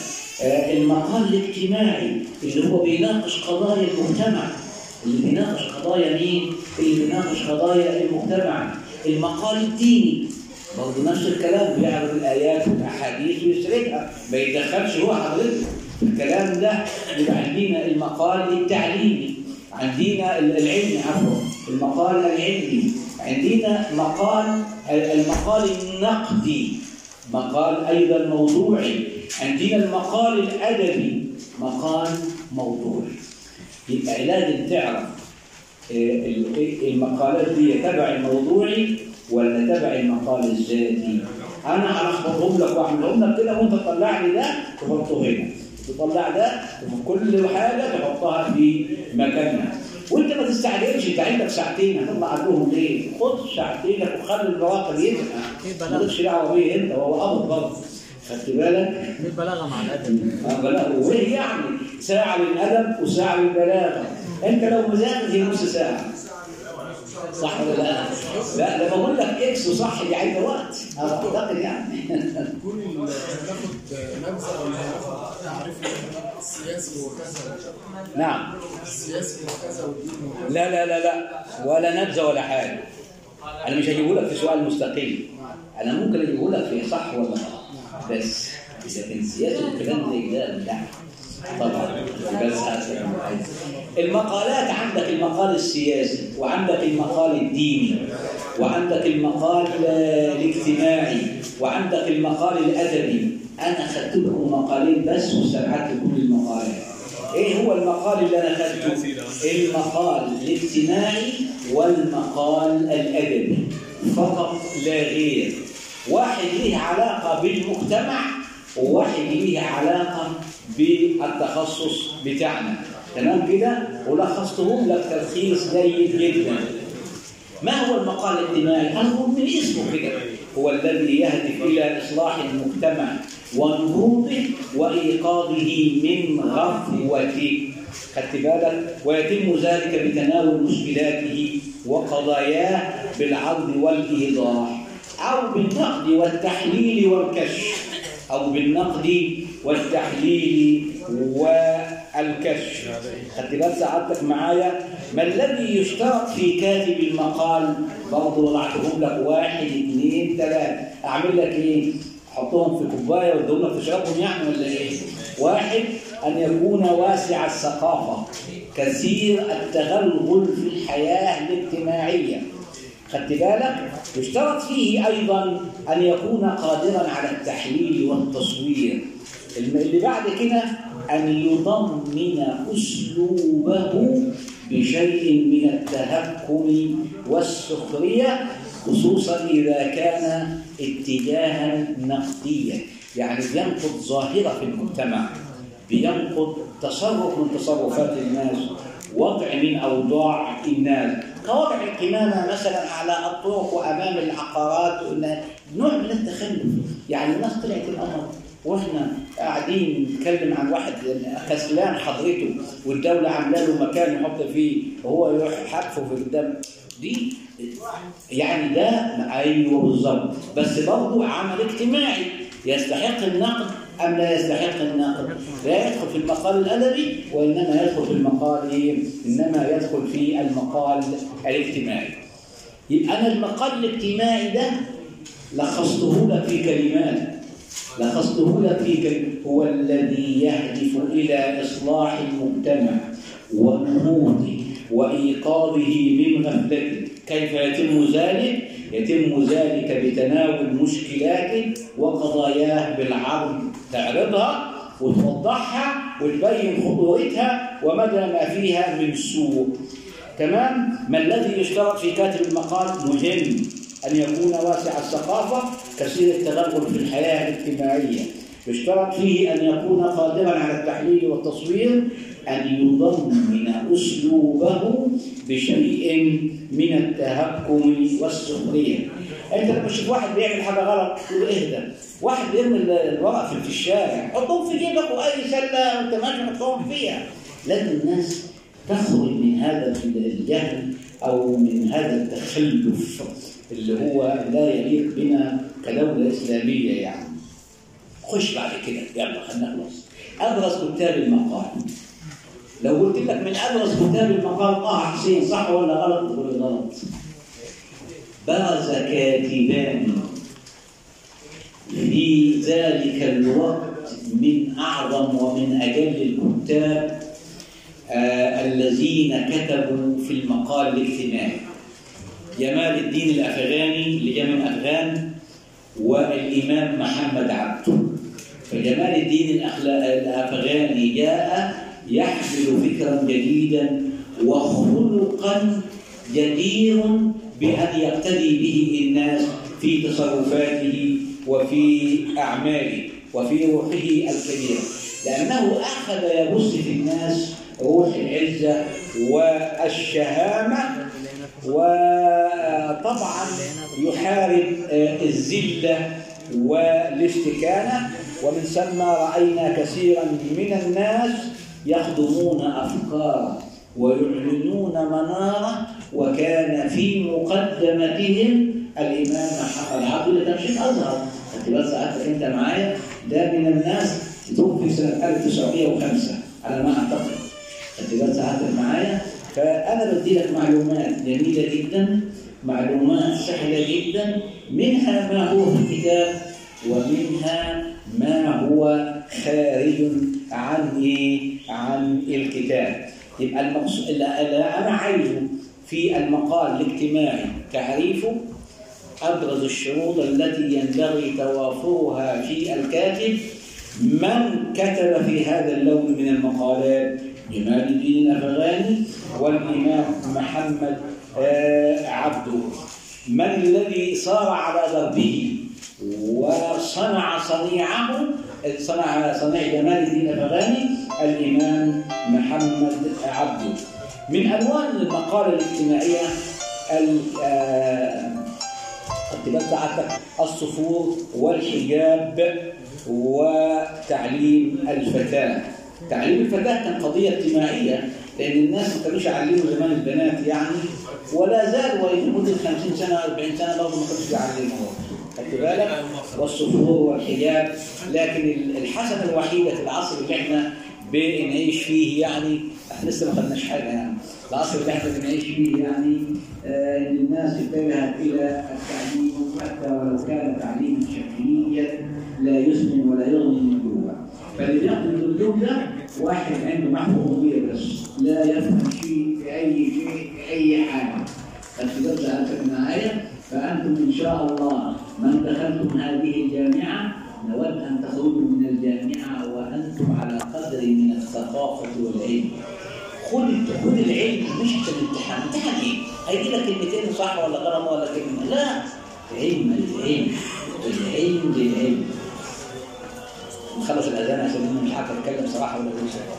المقال الاجتماعي اللي هو بيناقش قضايا المجتمع. اللي بيناقش قضايا مين؟ اللي بيناقش قضايا المجتمع. المقال الديني. برضه نفس الكلام بيعرض الآيات والأحاديث ويسردها ما يتدخلش هو حضرتك. الكلام ده يبقى عندنا المقال التعليمي عندنا العلمي عفوا. المقال العلمي. عندنا مقال المقال النقدي. مقال أيضا موضوعي. عندنا المقال الأدبي مقال موضوعي. يبقى لازم تعرف المقالات دي تبع الموضوعي ولا تبع المقال الذاتي؟ أنا هلخبطهم لك واعملهم لك كده وأنت تطلع لي ده تحطه هنا. تطلع ده وفي كل حاجة تحطها في مكانها. وانت ما تستعجلش انت عندك ساعتين هتطلع عليهم ليه؟ خد ساعتينك وخلي البراقه يبقى مالكش دعوة بيه انت وهو قبض برضه خدت بالك؟ البلاغه مع الأدب آه بلاغة وايه يعني؟ ساعة للأدب وساعة للبلاغة انت لو مذاكر هي نص ساعة صح ولا لا؟ لا ده بقول لك إكس وصح دي عايزة وقت أعتقد يعني كل ناخد نبذه ولا ناخد تعريف السياسي وكذا نعم. السياسي وكذا والدين لا لا لا لا. ولا نبذة ولا حاجة. أنا مش هجيبه لك في سؤال مستقيم. أنا ممكن أجيبه لك في صح ولا غلط. بس إذا كان سياسي والكلام زي ده لا طبعا. بس المقالات عندك المقال السياسي وعندك المقال الديني وعندك المقال الاجتماعي وعندك المقال الأدبي. أنا خدت لكم مقالين بس واستبعدت كل المقالات إيه هو المقال اللي أنا خدته المقال الاجتماعي والمقال الأدبي. فقط لا غير. واحد له علاقة بالمجتمع وواحد ليه علاقة بالتخصص بتاعنا. تمام كده؟ ولخصتهم لك تلخيص جيد جدا. ما هو المقال الاجتماعي؟ هو من اسمه كده. هو الذي يهدف إلى إصلاح المجتمع ونهوضه وإيقاظه من غفوته. خدت بالك؟ ويتم ذلك بتناول مشكلاته وقضاياه بالعرض والإيضاح أو بالنقد والتحليل والكشف أو بالنقد والتحليل والكشف خدت بال سعادتك معايا. ما الذي يشترط في كاتب المقال برضه وضعتهم لك؟ واحد اثنين ثلاثة. أعمل لك إيه؟ أحطهم في كوباية وأديهم لك تشربهم يعني ولا إيه؟ واحد أن يكون واسع الثقافة. كثير التغلغل في الحياة الاجتماعية. خدت بالك؟ يشترط فيه أيضا أن يكون قادرا على التحليل والتصوير. اللي بعد كده أن يضمن أسلوبه بشيء من التهكم والسخرية خصوصا إذا كان اتجاها نقديا. يعني بينقد ظاهرة في المجتمع بينقد تصرف من تصرفات الناس وضع من أوضاع الناس. كوضع القمامة مثلا على الطرق وأمام العقارات نوع من التخلف. يعني الناس طلعت الأمر وإحنا قاعدين نتكلم عن واحد كسلان حضرته والدولة عاملة له مكان يحط فيه وهو يروح حتفه في الدم دي يعني ده أيوه بالظبط بس برضه عمل اجتماعي يستحق النقد أم لا يستحق النقد؟ لا يدخل في المقال الأدبي وإنما يدخل في المقال إيه؟ إنما يدخل في المقال الاجتماعي. يبقى أنا المقال الاجتماعي ده لخصته لك في كلمات لخصته لك في كلمات هو الذي يهدف إلى إصلاح المجتمع ونهوضه وإيقاظه من غفلته. كيف يتم ذلك؟ يتم ذلك بتناول مشكلاته وقضاياه بالعرض. تعرضها وتوضحها وتبين خطورتها ومدى ما فيها من سوء. تمام؟ ما الذي يشترط في كاتب المقال مهم؟ أن يكون واسع الثقافة كثير التغلغل في الحياة الاجتماعية. يشترط فيه أن يكون قادرا على التحليل والتصوير أن يضمن أسلوبه بشيء من التهكم والسخرية. أنت لما تشوف واحد بيعمل حاجة غلط تقول اهدى واحد بيرمي الورق في- الشارع حطهم في جيبك وأي سلة وأنت ماشي حطهم فيها. لازم الناس تخرج من هذا الجهل أو من هذا التخلف. اللي هو لا يليق بنا كدولة إسلامية يعني. خش بعد كده يلا خلينا نخلص. أبرز كتاب المقال. لو قلت لك من أبرز كتاب المقال طه حسين صح ولا غلط؟ تقول غلط. برز كاتبان في ذلك الوقت من أعظم ومن أجل الكتاب آه الذين كتبوا في المقال الاجتماعي. جمال الدين الأفغاني من أفغان والإمام محمد عبده. فجمال الدين الأفغاني جاء يحمل فكرا جديدا وخلقا جدير بأن يقتدي به الناس في تصرفاته وفي أعماله وفي روحه الكبيرة لأنه أخذ يبث في الناس روح العزة والشهامة وطبعا يحارب آه، الذلة والاستكانة ومن ثم رأينا كثيرا من الناس يخدمون أفكارا ويعلنون منارة. وكان في مقدمتهم الإمام محمد عبد اللي كان شيخ أزهر. خدت بس أنت معايا؟ ده من الناس توفي سنة 1905 على ما أعتقد. بال ساعتك معايا؟ فأنا بدي لك معلومات جميلة جدا معلومات سهلة جدا منها ما هو في الكتاب ومنها ما هو خارج عن إيه؟ عن الكتاب. يبقى المقصود اللي أنا عايزه في المقال الاجتماعي تعريفه أبرز الشروط التي ينبغي توافرها في الكاتب من كتب في هذا اللون من المقالات جمال الدين الأفغاني والإمام محمد آه، عبده. من الذي صار على دربه وصنع صنيعه؟ صنع صنيع جمال الدين الأفغاني الإمام محمد عبده. من ألوان المقالة الاجتماعية ال- آه، الصفور والحجاب وتعليم الفتاة. تعليم الفتاة كان قضية اجتماعية لأن الناس ما كانوش يعلموا زمان البنات يعني ولا زالوا لمدة 50 سنة 40 سنة برضه ما كانوش بيعلموا خدت بالك؟ والصفور والحجاب. لكن الحسنة الوحيدة في العصر اللي إحنا بنعيش فيه يعني إحنا لسه ما خدناش حاجة يعني. العصر اللي إحنا بنعيش فيه يعني آه، الناس اتجهت إلى التعليم حتى ولو كان تعليما شكليا لا يسمن ولا يغني من جوع. الدكتور ده واحد عنده محفوظية بس. لا يفهم شيء في أي شيء في أي حاجة. فالكتاب سألتك معايا. فأنتم إن شاء الله من دخلتم هذه الجامعة نود أن تخرجوا من الجامعة وأنتم على قدر من الثقافة والعلم. خذ خذ العلم مش عشان الامتحان. امتحان إيه؟ هيجي لك كلمتين صح ولا غلط ولا كلمة؟ لا. علم العلم. العلم للعلم نخلص الأذان عشان مش عارف اتكلم صراحة ولا أقول صراحة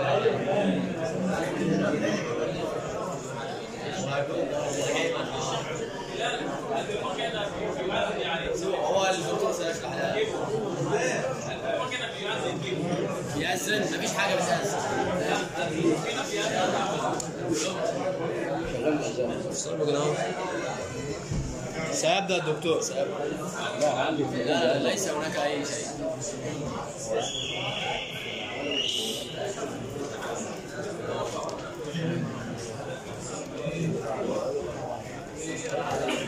هو الدكتور. سيشرح لها يأذن مفيش حاجة بتأذن سيبدأ الدكتور سيبدأ لا ليس هناك أي شيء. Gracias.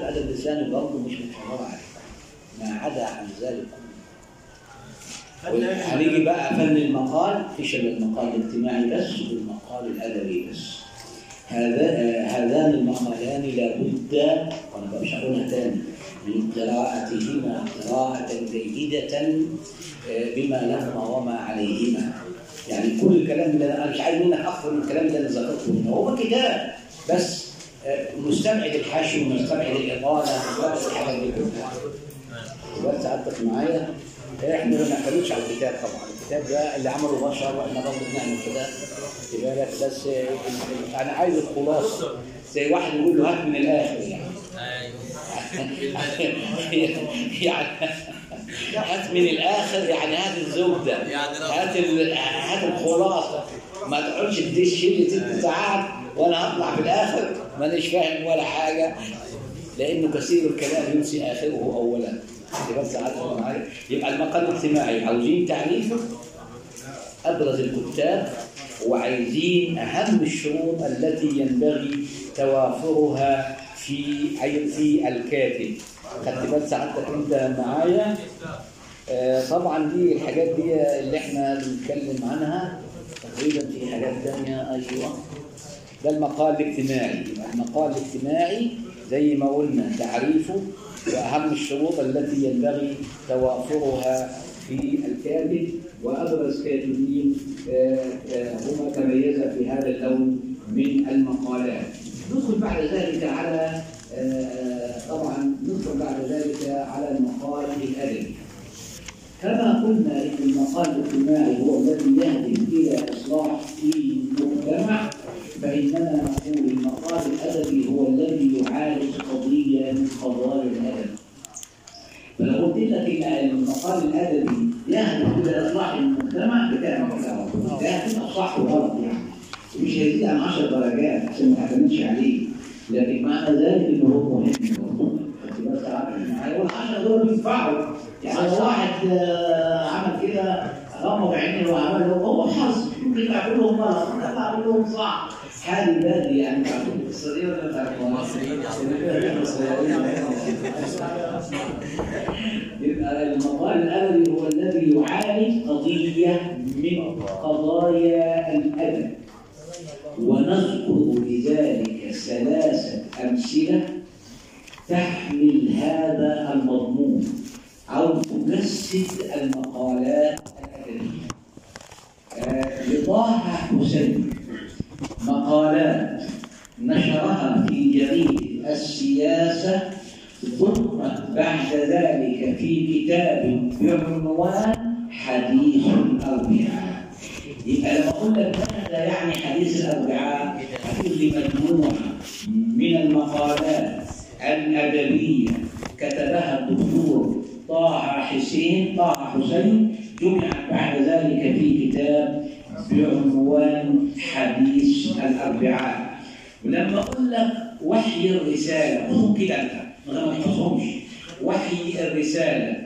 الأدب الإسلامي برضه مش متحرره عليها ما عدا عن ذلك كله. هنيجي بقى فن المقال فيش الا المقال الاجتماعي بس والمقال الأدبي بس. هذا هذان المقالان لابد مش هقولها تاني من قراءتهما قراءة جيدة آه، بما لهما وما عليهما. يعني كل الكلام اللي أنا مش عايز منك أكثر من الكلام اللي أنا ذكرته هنا هو كتاب بس. مستبعد الحشو مستبعد الاطاله بس سعادتك معايا. إحنا ما بنعتمدش على الكتاب طبعا. الكتاب ده اللي عمله بشر وإحنا برضه بنعمل كده. خد بالك بس أنا عايز الخلاصة. زي واحد يقول له هات من الآخر يعني. يعني هات من الآخر يعني هات الزبدة. يعني هات هات الخلاصة. ما تقعدش تدش لي ست ساعات وأنا هطلع في الآخر مانيش فاهم ولا حاجة لأنه كثير الكلام ينسي آخره اولا. معايا يبقى المقال الاجتماعي عاوزين تعريفه أبرز الكتاب وعايزين أهم الشروط التي ينبغي توافرها في في الكاتب. خدت بال سعادتك أنت معايا؟ آه، طبعا دي الحاجات دي اللي إحنا بنتكلم عنها. تقريبا في حاجات تانية أيوه. ده المقال الاجتماعي. المقال الاجتماعي زي ما قلنا تعريفه وأهم الشروط التي ينبغي توافرها في الكاتب وأبرز كاتبين آه، آه، هما تميز في هذا اللون من المقالات. ندخل بعد ذلك على آه، طبعا ندخل بعد ذلك على المقال الأدبي. كما قلنا إن المقال الاجتماعي هو الذي يهدف إلى إصلاح في المجتمع. فاننا نقول المقال الأدبي هو الذي يعالج قضية من قضايا الأدب. فلو قلت لك المقال الأدبي يهدف إلى إصلاح المجتمع بتعمل كده ده هتبقى صح وغلط يعني. مش هيزيد عن 10 درجات عشان ما تعتمدش عليه. لكن معنى ذلك إنه هو مهم. عارف معايا. وال10 دول بينفعوا يعني لو واحد آه، عمل كده غمض عينيه وعمل هو حظ. ممكن يطلع كلهم غلط. يطلع كلهم صح. حالي بادي يعني تعرفون القصة ولا تعرفوها؟ يبقى المقال الادبي هو الذي يعالج قضية من قضايا الادب ونذكر لذلك ثلاثة أمثلة تحمل هذا المضمون أو تجسد المقالات الادبيه آه، لطه حسين. مقالات نشرها في جريدة السياسة ثم بعد ذلك في كتاب بعنوان حديث الأربعاء. يبقى لما أقول لك ماذا يعني حديث الأربعاء هتقول لي مجموعة من المقالات الأدبية. كتبها الدكتور طه حسين طه حسين جمعت بعد ذلك في كتاب بعنوان حديث الأربعاء. ولما أقول لك وحي الرسالة كده أنت؟ ما تحفظهمش. وحي الرسالة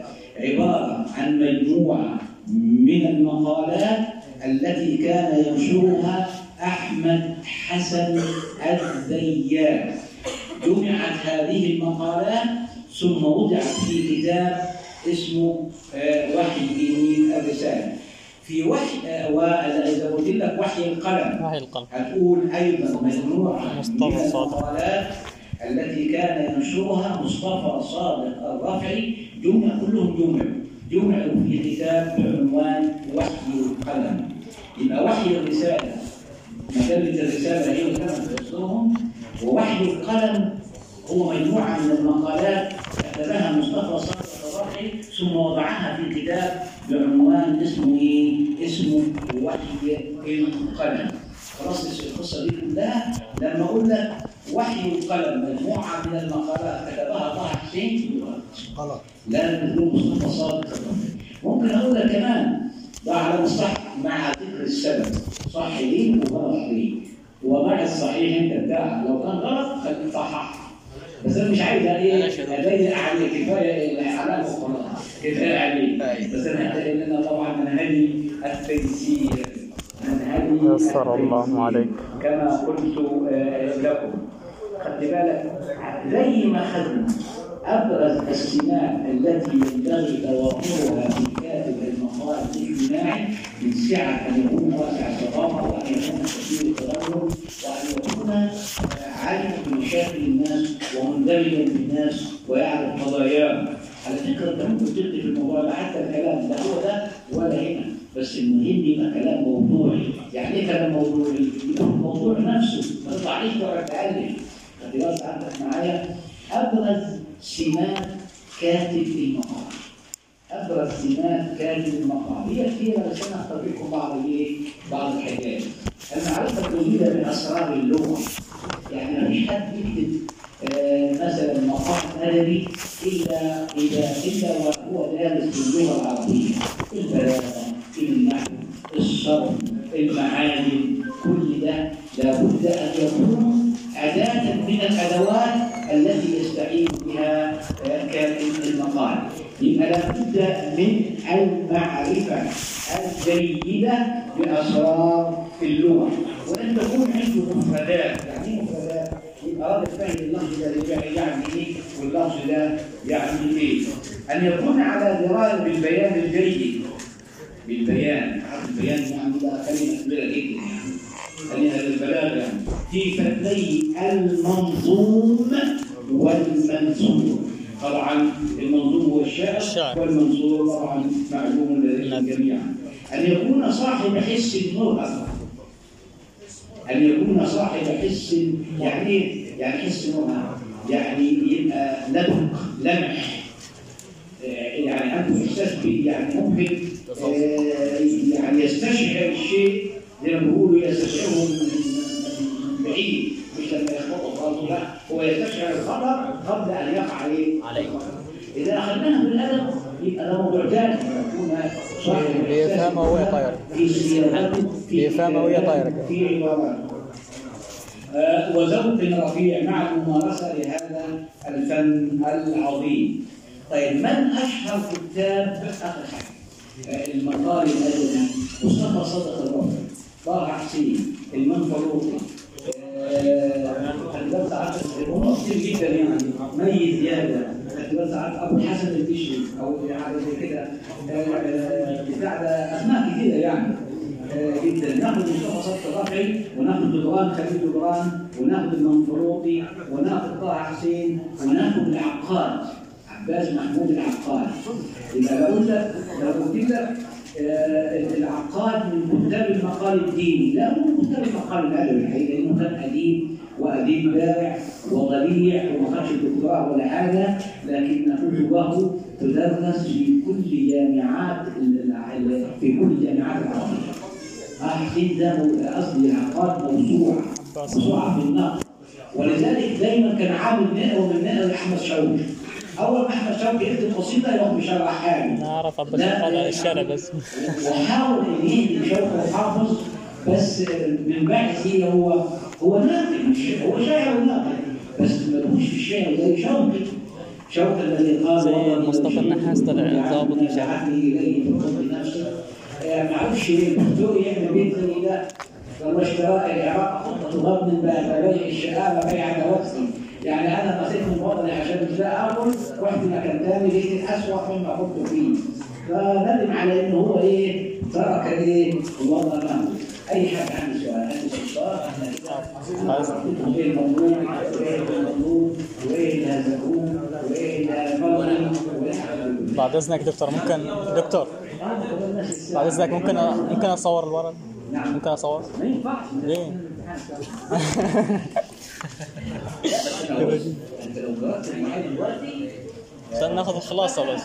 عبارة عن مجموعة من المقالات التي كان ينشرها أحمد حسن الذياب جمعت هذه المقالات ثم وضعت في كتاب اسمه آه، وحي الرسالة. في وحي آه، وإذا قلت لك وحي القلم وحي القلم هتقول أيضا مجموعة مصطفى من صادق. المقالات التي كان ينشرها مصطفى صادق الرفعي جمع كلهم جمع جمعوا في كتاب بعنوان وحي القلم يبقى وحي الرسالة مجلة الرسالة هي اللي كانت تفسرهم ووحي القلم هو مجموعة من المقالات كتبها مصطفى صادق الرفعي ثم وضعها في كتاب بعنوان اسمه إيه؟ اسمه وحي القلم. خلاص القصة دي كلها لما أقول لك وحي القلم مجموعة من المقالات كتبها طه حسين. غلط. لا تكون مصطفى صادق. ممكن أقول لك كمان ده على مصطلح مع ذكر السبب. صح ليه وغلط ليه ومع الصحيح أنت بتاعك لو كان غلط خليك صحح بس أنا مش عايز إيه اضيق عليه كفايه الاعلام وخلاص كفاية عليه بس أنا لأن أنا طبعا منهجي التيسير منهجي يسر الله التيسير. عليك. كما قلت آه، لكم. خدت بالك؟ زي ما خدنا. أبرز السمات التي ينبغي توافرها في كاتب المقال الاجتماعي من سعه أن يكون واسع الثقافه وأن يكون كثير التدرج وأن يكون آه، عالما بمشاكل الناس ومندمجا بالناس ويعرف قضاياهم على فكرة أنت ممكن تكتب في الموضوع ده حتى الكلام لا هو ده ولا هنا. بس المهم يبقى كلام موضوعي. يعني إيه كلام موضوعي؟ الموضوع نفسه. ما تطلعليش بره تالف خدت اختيار عندك معايا أبرز سمات كاتب المقال ابرز سمات كاتب المقال هي كثيره بس أنا لكم بعض الايه؟ بعض الحاجات. المعرفه الجديده من أسرار اللغة. يعني ما فيش حد يكتب آه، مثلا مقال أدبي إلا إذا إلا وهو دارس اللغة العربية. البلاغة النحو الصرف المعاني كل ده لابد أن يكون اداه من الأدوات التي يستعين بها آه، كاتب المقال يبقى لابد من المعرفة الجيدة بأسرار اللغة. وان تكون عنده مفردات يعني إيه مفردات؟ راجل فاهم اللفظ ده يعني إيه واللفظ ده يعني إيه؟ أن يكون على درايه بالبيان الجيد. بالبيان عارف البيان يعني ده؟ كلمه كبيره جدا يعني. خلينا للبلاغة يعني. في فتي المنظوم والمنثور طبعا المنظوم هو الشاعر. والمنصور طبعا معلوم لديكم جميعا. أن يكون صاحب حس مرهف أن يكون صاحب حس يعني إيه؟ يعني حس مرهف يعني يبقى لبق لمح. آه، يعني عنده إحساس يعني ممكن آه، يعني يستشعر الشيء زي ما بيقولوا يستشعره من من بعيد مش لما يخبطه خالص لا. هو يستشعر الخطر قبل أن يقع عليه. عليه. إذا أخذناها بالأدب يبقى ده موضوع ثاني يكون صاحب إحساس بيفهمها وهي طايرة. في سياقته في بيفهمها وهي طايرة كده. في عباراته آه، وذوق رفيع مع الممارسة لهذا الفن العظيم. طيب من أشهر كتاب آخر حاجة آه، المقال الأدبي مصطفى صدق الرفع طه حسين المنفلوطي خلي ساعات هم كتير جدا يعني مي زياده خلي ساعات ابو الحسن البشري أو حاجة زي كده بتاع اسماء كتيره يعني جدا ناخذ مصطفى صدق الرافعي وناخذ جدران خليل جدران وناخذ المنفلوطي وناخذ طه حسين وناخذ العقاد عباس محمود العقاد يبقى لو قلت لو قلت لك العقاد من كتاب المقال الديني لا هو كتاب المقال الادبي الحقيقة لأنه كان أديب وأديب بارع وضليع وما خدش دكتوراه ولا حاجة لكن كتبه تدرس في كل جامعات في كل الجامعات العربية. آه حسين ده قصدي العقاد موسوعة موسوعة في النقد. ولذلك دايما كان عامل نقوى من نقوى لاحمد شوقي أول ما احمد شوقي يكتب قصيده يروح مشرح حاجة أنا اعرف القاضي على الشارع بس. وحاول ان يهدي شوقي الحافظ بس من بعثه هو هو ناقد مش هو شاعر وناقد بس ملوش في الشعر زي شوقي شوقي الذي قال زي مصطفى النحاس طلع ضابط مش عارف. اليه ليه. الدكتور يعمل بيت ده. لو اشتراء العراق خطه ضمن بيع الشقاوه بيع دواسي يعني أنا من وطني عشان مش لاقي اكل رحت مكان تاني لقيت الاسوأ مما كنت فيه؟ فندم على إنه هو إيه ترك إيه وضع له أي حد عنده سؤال عنده سؤال إحنا إيه الموضوع؟ وايه الموضوع؟ وايه اللي هزقوه وايه اللي بعد إذنك دكتور ممكن دكتور. بعد إذنك ممكن أ- ممكن أصور الورق؟ ممكن أصور؟ ما ينفعش. ليه؟ عشان ناخذ الخلاصة بس.